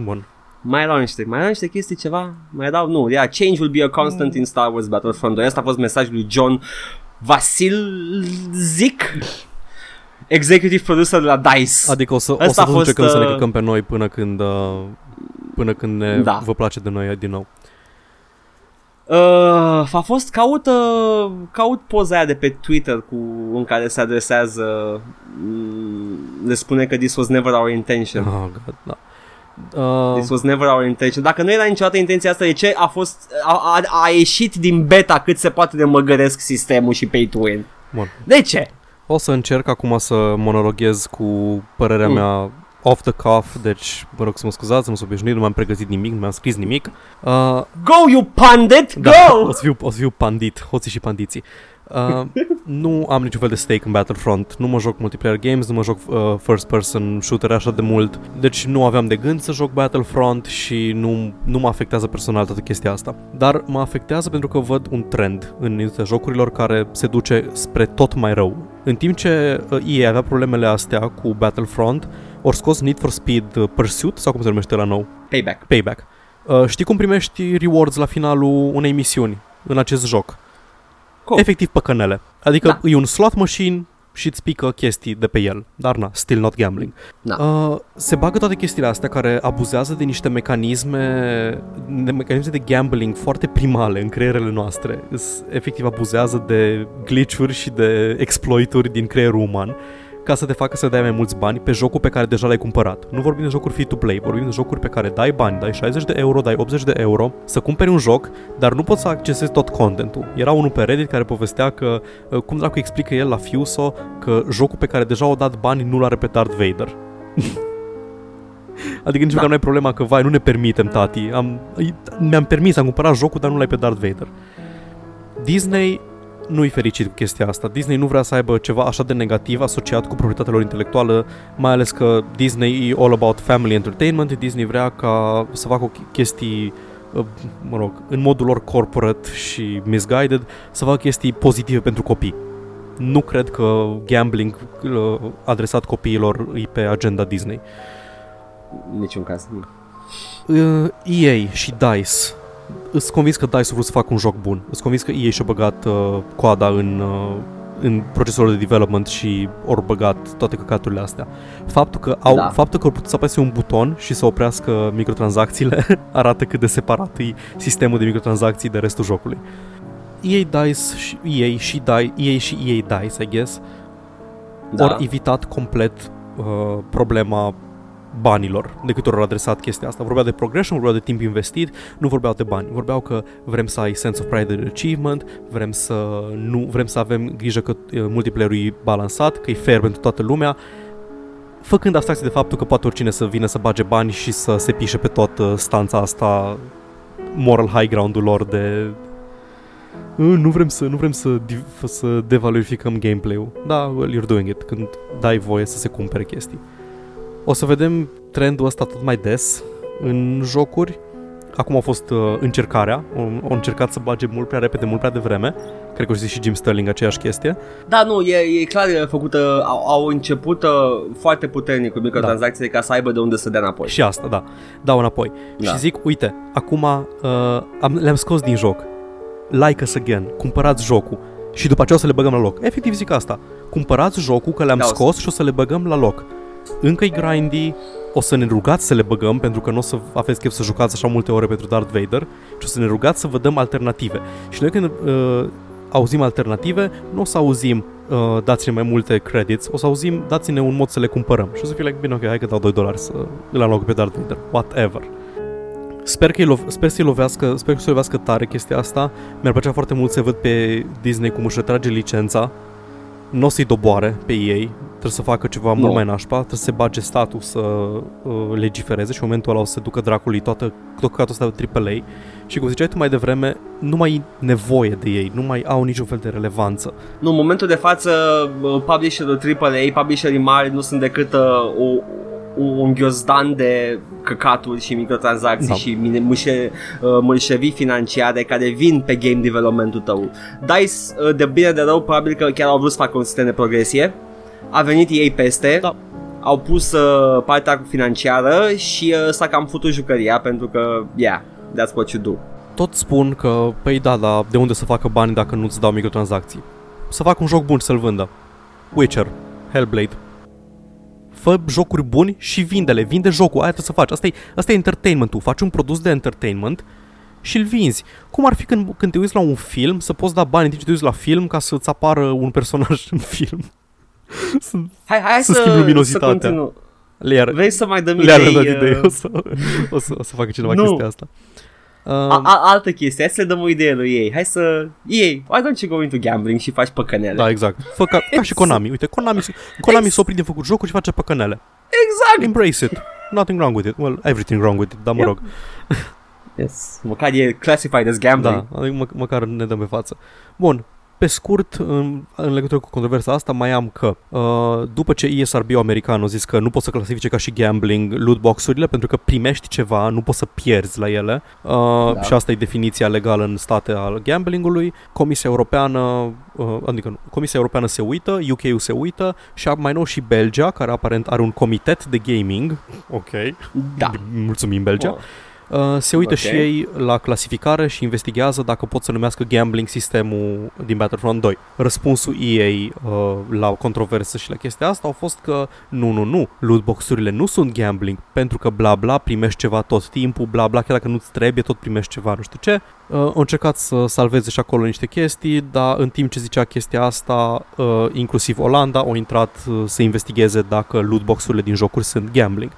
Bun. Mai erau niște, mai erau niște chestii ceva? Mai erau? Nu, yeah, change will be a constant in Star Wars Battlefront 2. Asta a fost mesajul lui John Vasilzik, executive producer de la DICE. Adică o să, o Ăsta să a tot fost, încercăm să ne uh, căcăm pe noi până când, uh, până când ne Da. vă place de noi din nou. Uh, a fost caut, uh, caut poza aia de pe Twitter cu, în care se adresează mm, le spune că this was never our intention. Oh, God, da. Uh, This was never our intention. Dacă nu era niciodată intenția asta, de ce a fost a, a, a ieșit din beta cât se poate de măgăresc sistemul și pay to win? bun. De ce? O să încerc acum să monologhez cu părerea Mm. mea off the cuff, deci vă rog să mă scuzați, nu sunt obișnuit, nu mi-am pregătit nimic, nu mi-am scris nimic. Uh, Go, you pundit! da, Go! o să fiu, o să fiu pandit, hoții și pandiții. Uh, nu am niciun fel de stake în Battlefront, nu mă joc multiplayer games, nu mă joc uh, first person shooter așa de mult, deci nu aveam de gând să joc Battlefront și nu, nu mă afectează personal toată chestia asta. Dar mă afectează pentru că văd un trend în industria jocurilor care se duce spre tot mai rău. În timp ce uh, EA avea problemele astea cu Battlefront, ori scos Need for Speed uh, Pursuit, sau cum se numește la nou, Payback. Payback. Uh, știi cum primești rewards la finalul unei misiuni în acest joc? Cum? Efectiv păcănele. Adică Da. e un slot machine și îți pică chestii de pe el. Dar na, still not gambling. Da. Uh, se bagă toate chestiile astea care abuzează de niște mecanisme de mecanisme de gambling foarte primale în creierele noastre. Îs, efectiv abuzează de glitch-uri și de exploituri din creierul uman ca să te facă să dai mai mulți bani pe jocul pe care deja l-ai cumpărat. Nu vorbim de jocuri free-to-play, vorbim de jocuri pe care dai bani, dai 60 de euro, dai 80 de euro, să cumperi un joc, dar nu poți să accesezi tot contentul. Era unul pe Reddit care povestea că, uh, cum dracu explică el la Fuso, că jocul pe care deja au dat bani nu l-are pe Darth Vader. Adică nici Da. măcar nu ai problema că, vai, nu ne permitem, tati. Am, mi-am permis, am cumpărat jocul, dar nu l-ai pe Darth Vader. Disney nu-i fericit cu chestia asta. Disney nu vrea să aibă ceva așa de negativ asociat cu proprietatea lor intelectuală, mai ales că Disney e all about family entertainment. Disney vrea ca să facă ch- chestii uh, mă rog, în modul lor corporate și misguided, să facă chestii pozitive pentru copii. Nu cred că gambling uh, adresat copiilor e pe agenda Disney. Niciun caz. Nu. Uh, EA și DICE Îs convins că DICE a vrut să facă un joc bun Îs convins că EA și-a băgat uh, coada în, uh, în procesul de development și ori băgat toate căcaturile astea. Faptul că au, Da. faptul că au putut să apese un buton și să oprească microtransacțiile arată cât de separat e sistemul de microtransacții de restul jocului. EA DICE și EA și DICE, EA și EA DICE, I guess, Da. ori evitat complet uh, problema banilor de câte ori au adresat chestia asta. Vorbeau de progression, vorbeau de timp investit, nu vorbeau de bani. Vorbeau că vrem să ai sense of pride and achievement, vrem să nu vrem să avem grijă că uh, multiplayer-ul e balansat, că e fair pentru toată lumea, făcând abstracție de faptul că poate oricine să vină să bage bani și să se pișe pe toată stanța asta moral high ground-ul lor de "Uh, nu vrem să nu vrem să, div- să devalorificăm gameplay-ul. Da, well, you're doing it când dai voie să se cumpere chestii. O să vedem trendul ăsta tot mai des în jocuri. Acum a fost uh, încercarea, au, au încercat să bage mult prea repede, mult prea devreme. Cred că o să și Jim Sterling aceeași chestie. Da, nu, e, e clar e făcută, au, au început uh, foarte puternic cu microtransacțiile ca să aibă de unde să dea înapoi. Și asta, da. Dau înapoi. Da. Și zic, uite, acum uh, am, le-am scos din joc. Like us again. Cumpărați jocul. Și după aceea o să le băgăm la loc. Efectiv zic asta. Cumpărați jocul că le-am Da, o să- scos și o să le băgăm la loc. Încă-i grindy, o să ne rugați să le băgăm pentru că nu o să aveți chef să jucați așa multe ore pentru Darth Vader și o să ne rugați să vă dăm alternative. Și noi când uh, auzim alternative, nu o să auzim uh, dați-ne mai multe credits, o să auzim dați-ne un mod să le cumpărăm. Și o să fie like, bine, ok, hai că dau 2 dolari să îl aloc pe Darth Vader, whatever. Sper, că lo- sper să-i lovească, sper să lovească tare chestia asta. Mi-ar plăcea foarte mult să văd pe Disney cum își retrage licența. Nu o să-i doboare pe ei, trebuie să facă ceva Nu. mult mai nașpa, trebuie să se bage statul să uh, legifereze și în momentul ăla o să se ducă dracului toată, tot căcatul ăsta de AAA și cum ziceai tu mai devreme, nu mai e nevoie de ei, nu mai au niciun fel de relevanță. Nu, în momentul de față, uh, publisherul AAA, publisherii mari nu sunt decât uh, o, un, un ghiozdan de căcaturi și microtransacții Da. și mine- mâșe, uh, mârșăvii financiare care vin pe game development-ul tău. DICE, uh, de bine de rău, probabil că chiar au vrut să facă un sistem de progresie. A venit ei peste, Da. au pus uh, partea financiară și uh, s-a cam futut jucăria pentru că, yeah, that's what you do. Tot spun că, păi da, dar de unde să facă bani dacă nu-ți dau microtransacții? Să fac un joc bun și să-l vândă. Witcher, Hellblade. Fă jocuri buni și vinde-le, vinde jocul, aia trebuie să faci. Asta e, asta e entertainment-ul, faci un produs de entertainment și îl vinzi. Cum ar fi când, când te uiți la un film, să poți da bani în timp ce te uiți la film ca să-ți apară un personaj în film? Să Hai, hai Să să, schimb să luminositatea. continu. le iar, Vrei să mai dăm le-a idei? dat uh, idei, o să, o, să, o să facă cineva Nu. chestia asta. Uh, A, a, altă chestie, hai să le dăm o idee lui ei. Hai să... Ei, why don't you go into gambling și faci păcănele? Da, exact. Fă ca, ca și Konami. Uite, Konami, Konami s-a oprit de făcut jocuri și face păcănele. Exact! Embrace it. Nothing wrong with it. Well, everything wrong with it, dar mă Yep. rog. Yes. Măcar e classified as gambling. Da, adică mă, măcar ne dăm pe față. Bun, pe scurt, în, în legătură cu controversa asta, mai am că uh, după ce ESRB american a zis că nu poți să clasifice ca și gambling lootbox-urile pentru că primești ceva, nu poți să pierzi la ele uh, Da. și asta e definiția legală în state al gamblingului, Comisia Europeană, uh, adică nu, Comisia Europeană se uită, UK-ul se uită și mai nou și Belgia, care aparent are un comitet de gaming, ok, Da. mulțumim Belgia, Oh. Uh, se uită Ok. și ei la clasificare și investigează dacă pot să numească gambling sistemul din Battlefront 2. Răspunsul EA uh, la controversă și la chestia asta au fost că nu, nu, nu, lootbox-urile nu sunt gambling pentru că bla bla primești ceva tot timpul, bla bla, chiar dacă nu-ți trebuie, tot primești ceva, nu știu ce. Uh, au încercat să salveze și acolo niște chestii, dar în timp ce zicea chestia asta, uh, inclusiv Olanda au intrat uh, să investigheze dacă lootbox-urile din jocuri sunt gambling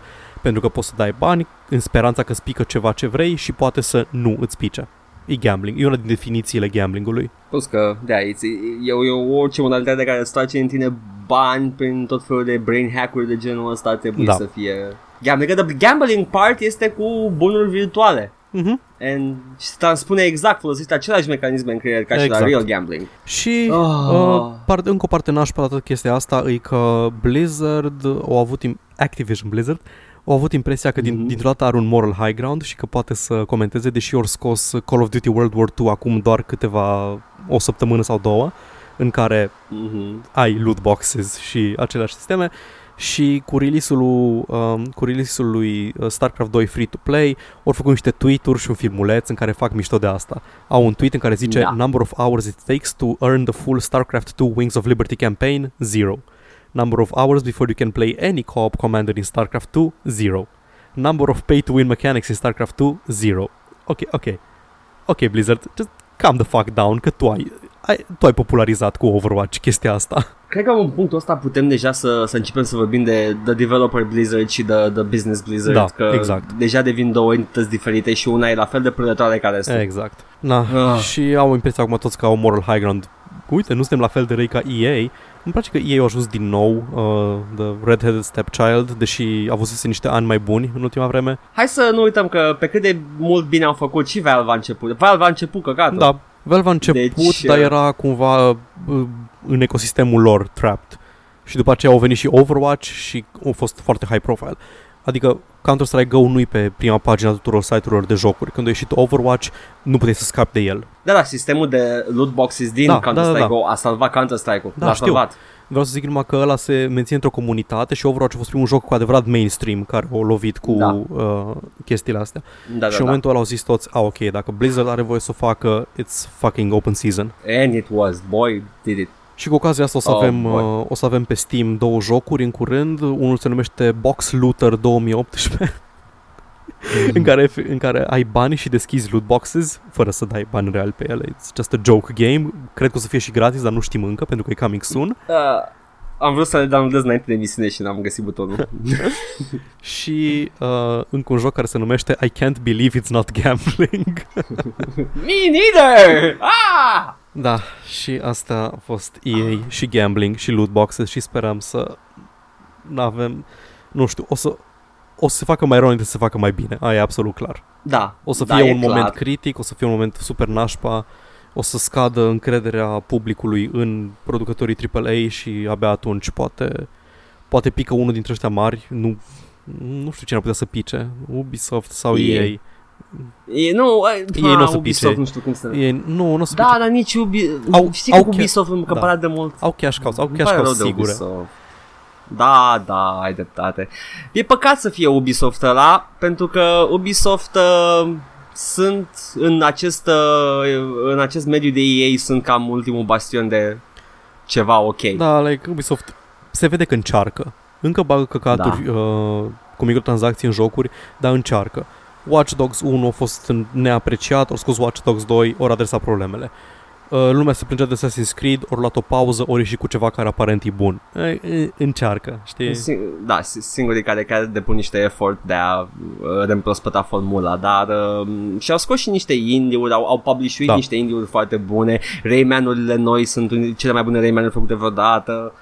pentru că poți să dai bani în speranța că îți pică ceva ce vrei și poate să nu îți pice. E gambling. E una din definițiile gamblingului. Plus că, da, e, e, e orice modalitate care îți face în tine bani prin tot felul de brain hack-uri de genul ăsta trebuie Da. să fie gambling. Că the gambling part este cu bunuri virtuale. Mhm. And se transpune exact, folosește același mecanisme în creier ca și Exact. la real gambling. Și Oh. uh, part, încă o parte nașpa la toată chestia asta e că Blizzard au avut im- Activision Blizzard au avut impresia că din, Mhm. dintr-o dată are un moral high ground și că poate să comenteze, deși ori scos Call of Duty World War 2 acum doar câteva, o săptămână sau două, în care Mhm. ai loot boxes și aceleași sisteme și cu release-ul, lui, um, cu release-ul lui uh, StarCraft 2 Free-to-Play au făcut niște tweet-uri și un filmuleț în care fac mișto de asta. Au un tweet în care zice Da. Number of hours it takes to earn the full StarCraft 2 Wings of Liberty campaign, zero. Number of hours before you can play any co-op commander in StarCraft 2, zero. Number of pay-to-win mechanics in StarCraft 2, zero. Ok, ok. Ok, Blizzard, just calm the fuck down, că tu ai, ai, tu ai popularizat cu Overwatch chestia asta. Cred că în punctul ăsta putem deja să, să începem să vorbim de The Developer Blizzard și The, the Business Blizzard. Da, că exact. deja devin două entități diferite și una e la fel de prădătoare ca restul. Exact. Na, Ah. și au impresia acum toți că au moral high ground. Uite, nu suntem la fel de răi ca EA. Îmi place că EA au ajuns din nou uh, The Red-Headed Stepchild, deși avusese niște ani mai buni în ultima vreme. Hai să nu uităm că pe cât de mult bine au făcut și Valve a început. Valve a început căcatul. Da, Valve a început, Deci, dar uh, era cumva uh, în ecosistemul lor trapped. Și după aceea au venit și Overwatch și au fost foarte high profile. Adică Counter-Strike Go nu-i pe prima pagina tuturor site-urilor de jocuri. Când a ieșit Overwatch, nu puteai să scapi de el. Da, da, sistemul de loot boxes din Da, Counter-Strike da, da, da. Go a salvat Counter-Strike-ul. Da, L-a știu. salvat. Vreau să zic numai că ăla se menține într-o comunitate și Overwatch a fost primul joc cu adevărat mainstream care a lovit cu Da. uh, chestiile astea. Da, și da, în da. momentul ăla au zis toți, a, ok, dacă Blizzard are voie să o facă, it's fucking open season. And it was, boy, did it. Și cu ocazia asta o să, Oh, avem, boy. uh, o să avem pe Steam două jocuri în curând. Unul se numește Box Looter 2018, în, care, în care ai bani și deschizi loot boxes fără să dai bani reali pe ele. It's just a joke game. Cred că o să fie și gratis, dar nu știm încă pentru că e coming soon. Uh, am vrut să le downloadez înainte de emisiune și n-am găsit butonul. Și uh, încă un joc care se numește I Can't Believe It's Not Gambling. Me neither! Ah! Da, și asta a fost EA și gambling și loot boxes și sperăm să avem, nu știu, o să, o să se facă mai rău înainte să se facă mai bine. Aia e absolut clar. Da. O să da, fie e un clar. moment critic, o să fie un moment super nașpa, o să scadă încrederea publicului în producătorii AAA și abia atunci poate, poate pică unul dintre ăștia mari, nu, nu știu cine ar putea să pice, Ubisoft sau EA. EA. E, nu, Ei ah, n-o să Ubisoft, pice. nu știu cum să... EA nu, nu o să Da, pice. dar nici Ubi... Au- Știi au că chiar- Ubisoft încă da. da. de mult. Au cash cows, au Îmi cash pare cows rău de sigure. Ubisoft. Da, da, ai dreptate. E păcat să fie Ubisoft ăla, pentru că Ubisoft uh, sunt în acest, uh, în acest mediu de EA sunt cam ultimul bastion de ceva ok. Da, like Ubisoft se vede că încearcă. Încă bagă căcaturi Da. uh, cu microtransacții în jocuri, dar încearcă. Watch Dogs 1 a fost neapreciat, au scos Watch Dogs 2, ori adresat problemele. Uh, lumea se plângea de Assassin's Creed, ori luat o pauză, ori ieșit cu ceva care aparent e bun. E, e, încearcă, știi? Sing- da, si- singurii care, care depun niște efort de a uh, reîmprospăta formula, dar uh, și-au scos și niște indie-uri, au, au publishuit Da. niște indie-uri foarte bune, Rayman-urile noi sunt unii- cele mai bune Rayman-uri făcute vreodată.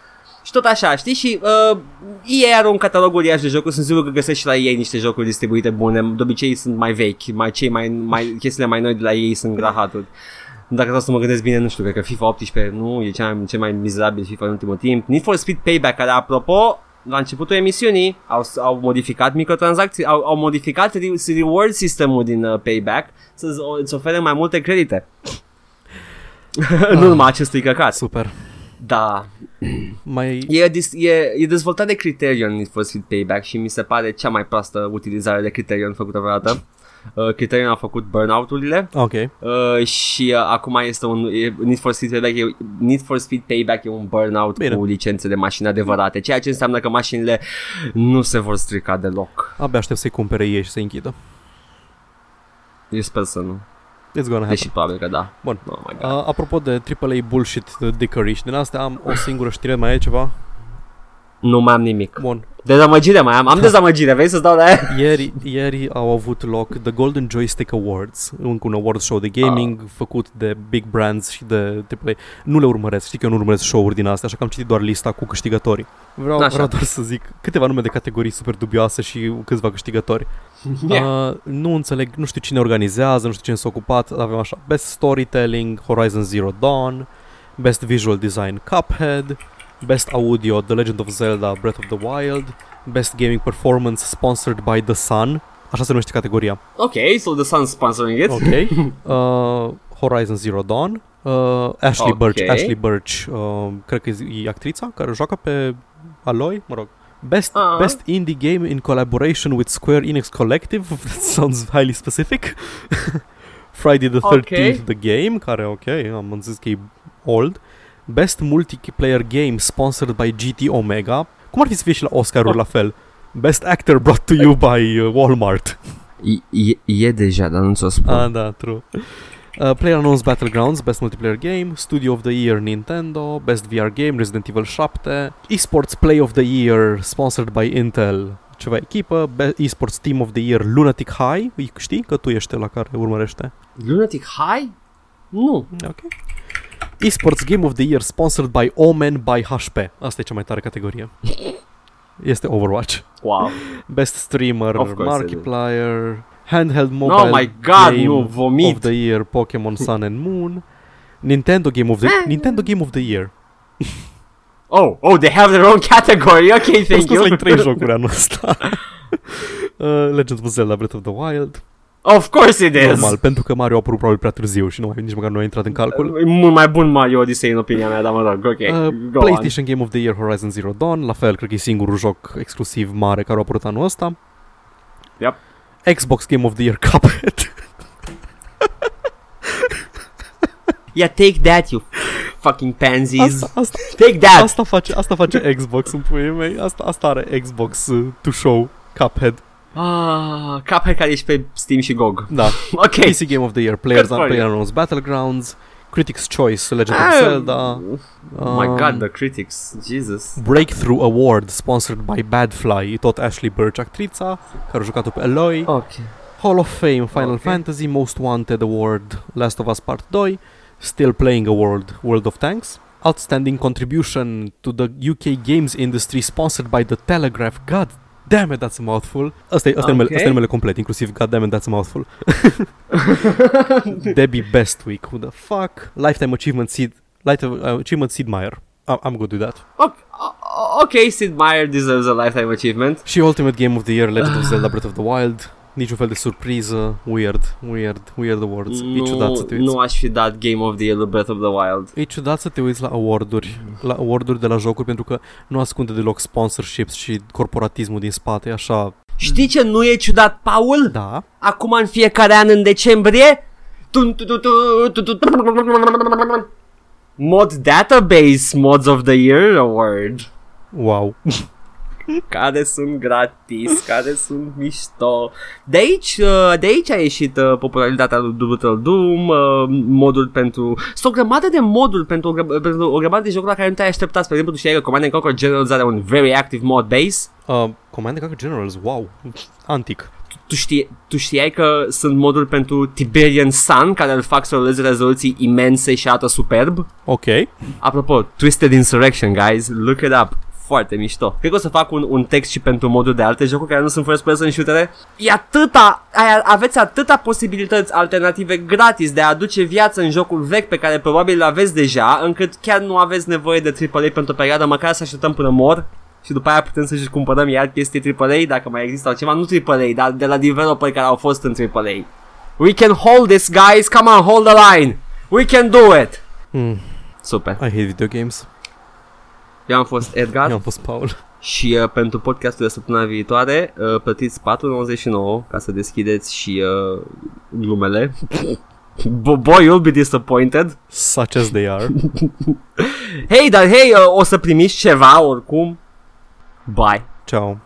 Și tot așa, știi? Și uh, EA are un catalog uriaș de jocuri, sunt sigur că găsești și la ei niște jocuri distribuite bune, de obicei sunt mai vechi, mai, cei mai, mai, chestiile mai noi de la ei sunt grahaturi. Dacă vreau să mă gândesc bine, nu știu, cred că FIFA 18 nu e cea mai, cel mai mizerabil FIFA în ultimul timp. Need for Speed Payback, care apropo, la începutul emisiunii au, au modificat microtransacții, au, au modificat re- reward sistemul din uh, Payback să îți ofere mai multe credite. în urma acestui căcat. Super. Da, Mai... E, dis- e, e dezvoltat de Criterion Need for Speed Payback și mi se pare cea mai proastă utilizare de Criterion făcută vreodată. Uh, Criterion a făcut burnout-urile Ok. uh, și uh, acum este un e, Need for Speed Payback e, Need for Speed Payback e un burnout Bine. cu licențe de mașini adevărate, ceea ce înseamnă că mașinile nu se vor strica deloc. Abia aștept să-i cumpere ei și să-i închidă. Eu sper să nu, It's gonna happen. deși probabil că da. Bun. Oh my God. Uh, apropo de AAA bullshit de dickery și din astea am o singură știre, mai e ceva? Nu mai am nimic. Bun. Dezamăgire mai am, am dezamăgire, vrei să-ți dau de aia? Ieri, ieri au avut loc The Golden Joystick Awards, încă un award show de gaming Ah. făcut de big brands și de AAA. Nu le urmăresc, știi că eu nu urmăresc show-uri din astea, așa că am citit doar lista cu câștigătorii. Vreau, Așa. vreau doar să zic câteva nume de categorii super dubioase și câțiva câștigători. Yeah. Uh, nu înțeleg, nu știu cine organizează, nu știu cine s-a ocupat, avem așa Best Storytelling, Horizon Zero Dawn, Best Visual Design, Cuphead, Best Audio, The Legend of Zelda, Breath of the Wild, Best Gaming Performance, Sponsored by The Sun, așa se numește categoria, Ok, so the sun's sponsoring it. ok, uh, Horizon Zero Dawn, uh, Ashley Ok. Birch, Ashley Birch, uh, cred că e actrița care joacă pe Aloy, mă rog, Best, Ah. best indie game in collaboration with Square Enix Collective. That sounds highly specific. Friday the 13th, Ok. the game, care ok, am zis că e old. Best multiplayer game sponsored by GT Omega. Cum ar fi să fie și la Oscar-uri Oh. la fel? Best actor brought to you by uh, Walmart. E, e, e deja, dar nu ți-o spun. Ah, da, true. Uh, PlayerUnknown's Battlegrounds, Best Multiplayer Game, Studio of the Year Nintendo, Best VR Game Resident Evil 7, Esports Play of the Year sponsored by Intel, ceva echipă, Be- Esports Team of the Year Lunatic High, Îi știi că tu ești la care urmărește. Lunatic High? Nu. Ok. Esports Game of the Year sponsored by Omen by HP. Asta e cea mai tare categorie. Este Overwatch. Wow. Best Streamer, Of course it Markiplier, Handheld Mobile oh my god, Game nu, of vomit. the Year, Pokemon Sun and Moon, Nintendo Game of the Nintendo Game of the Year. Oh, oh, they have their own category. Okay, Au thank scos you. like 3 jocuri anul ăsta. uh, Legend of Zelda Breath of the Wild Of course it is. Normal, pentru că Mario a apărut probabil prea târziu Și nu mai, nici măcar nu a intrat în calcul E mult mai bun Mario Odyssey în opinia mea, dar mă rog, ok. uh, go PlayStation Game of the Year Horizon Zero Dawn La fel, cred că e singurul joc exclusiv mare Care a apărut anul ăsta Yep. Xbox Game of the Year Cuphead on. Yeah, take that, you fucking pansies. Asta, asta, Take that. asta, face, asta face Xbox în puii mei Asta, asta are Xbox uh, to show Cuphead Ah, Cuphead care ești pe Steam și GOG. Da, Ok. PC Game of the Year Players Good for you. PlayerUnknown's Battlegrounds Critics Choice Legend of Ah, Zelda Oh my um, god, the critics. Jesus. Breakthrough Award sponsored by Badfly, e tot Ashley Birch actrița, care a jucat-o pe Aloy. Ok. Hall of Fame, Final Ok. Fantasy, Most Wanted Award, Last of Us Part 2, Still Playing Award, World of Tanks. Outstanding contribution to the UK games industry sponsored by The Telegraph. God damn it, that's a mouthful. Asta e, asta e numele, Ok. asta e numele complet, inclusiv God damn it, that's a mouthful. Debbie Best Week, who the fuck? Lifetime Achievement Seed, Lifetime Achievement Sid Meier. I- I'm good with that. Ok, o- ok, Sid Meier deserves a lifetime achievement. Și Ultimate Game of the Year, Legend of Zelda Breath of the Wild. Niciun fel de surpriză. Weird, weird, weird awards. E ciudat să te uiți. nu aș fi dat Game of the Year lui Breath of the Wild. E ciudat să te uiți la awarduri, la awarduri de la jocuri pentru că nu ascunde deloc sponsorships și corporatismul din spate, așa, Știi ce nu e ciudat, Paul? da. Acum în fiecare an în decembrie tun, tu, tu, tu, tu, tu, tu, Mod Database Mods of the Year Award Wow. Care sunt gratis, care sunt mișto. De aici, uh, de aici a ieșit uh, popularitatea lui Brutal Doom, uh, modul pentru... Sunt o grămadă de moduri pentru o, gră- pentru o grămadă de jocuri la care nu te-ai așteptat. Spre exemplu, tu știai că Command Conquer Generals are un very active mod base. Uh, Command Conquer Generals, wow. Antic. Tu, știi, tu știai că sunt moduri pentru Tiberian Sun care îl fac să ruleze rezoluții imense și arată superb? Ok. Apropo, Twisted Insurrection, guys, look it up. Foarte mișto. Cred că o să fac un, un text și pentru modul de alte jocuri care nu sunt first person shootere. E atâta, ai, aveți atâta posibilități alternative gratis de a aduce viață în jocul vechi pe care probabil îl aveți deja, încât chiar nu aveți nevoie de AAA pentru o perioadă, măcar să așteptăm până mor și după aia putem să-și cumpărăm iar chestii AAA dacă mai există altceva, nu AAA, dar de la developeri care au fost în AAA. We can hold this, guys, come on, hold the line. We can do it. Hmm. Super. I hate video games. Eu am fost Edgar. Eu am fost Paul. Și uh, pentru podcastul de săptămâna viitoare uh, plătiți 4,99 ca să deschideți și uh, glumele. Bo- Boy, you'll be disappointed. Such as they are. Hei, dar hei, uh, o să primiți ceva oricum. Bye. Ciao.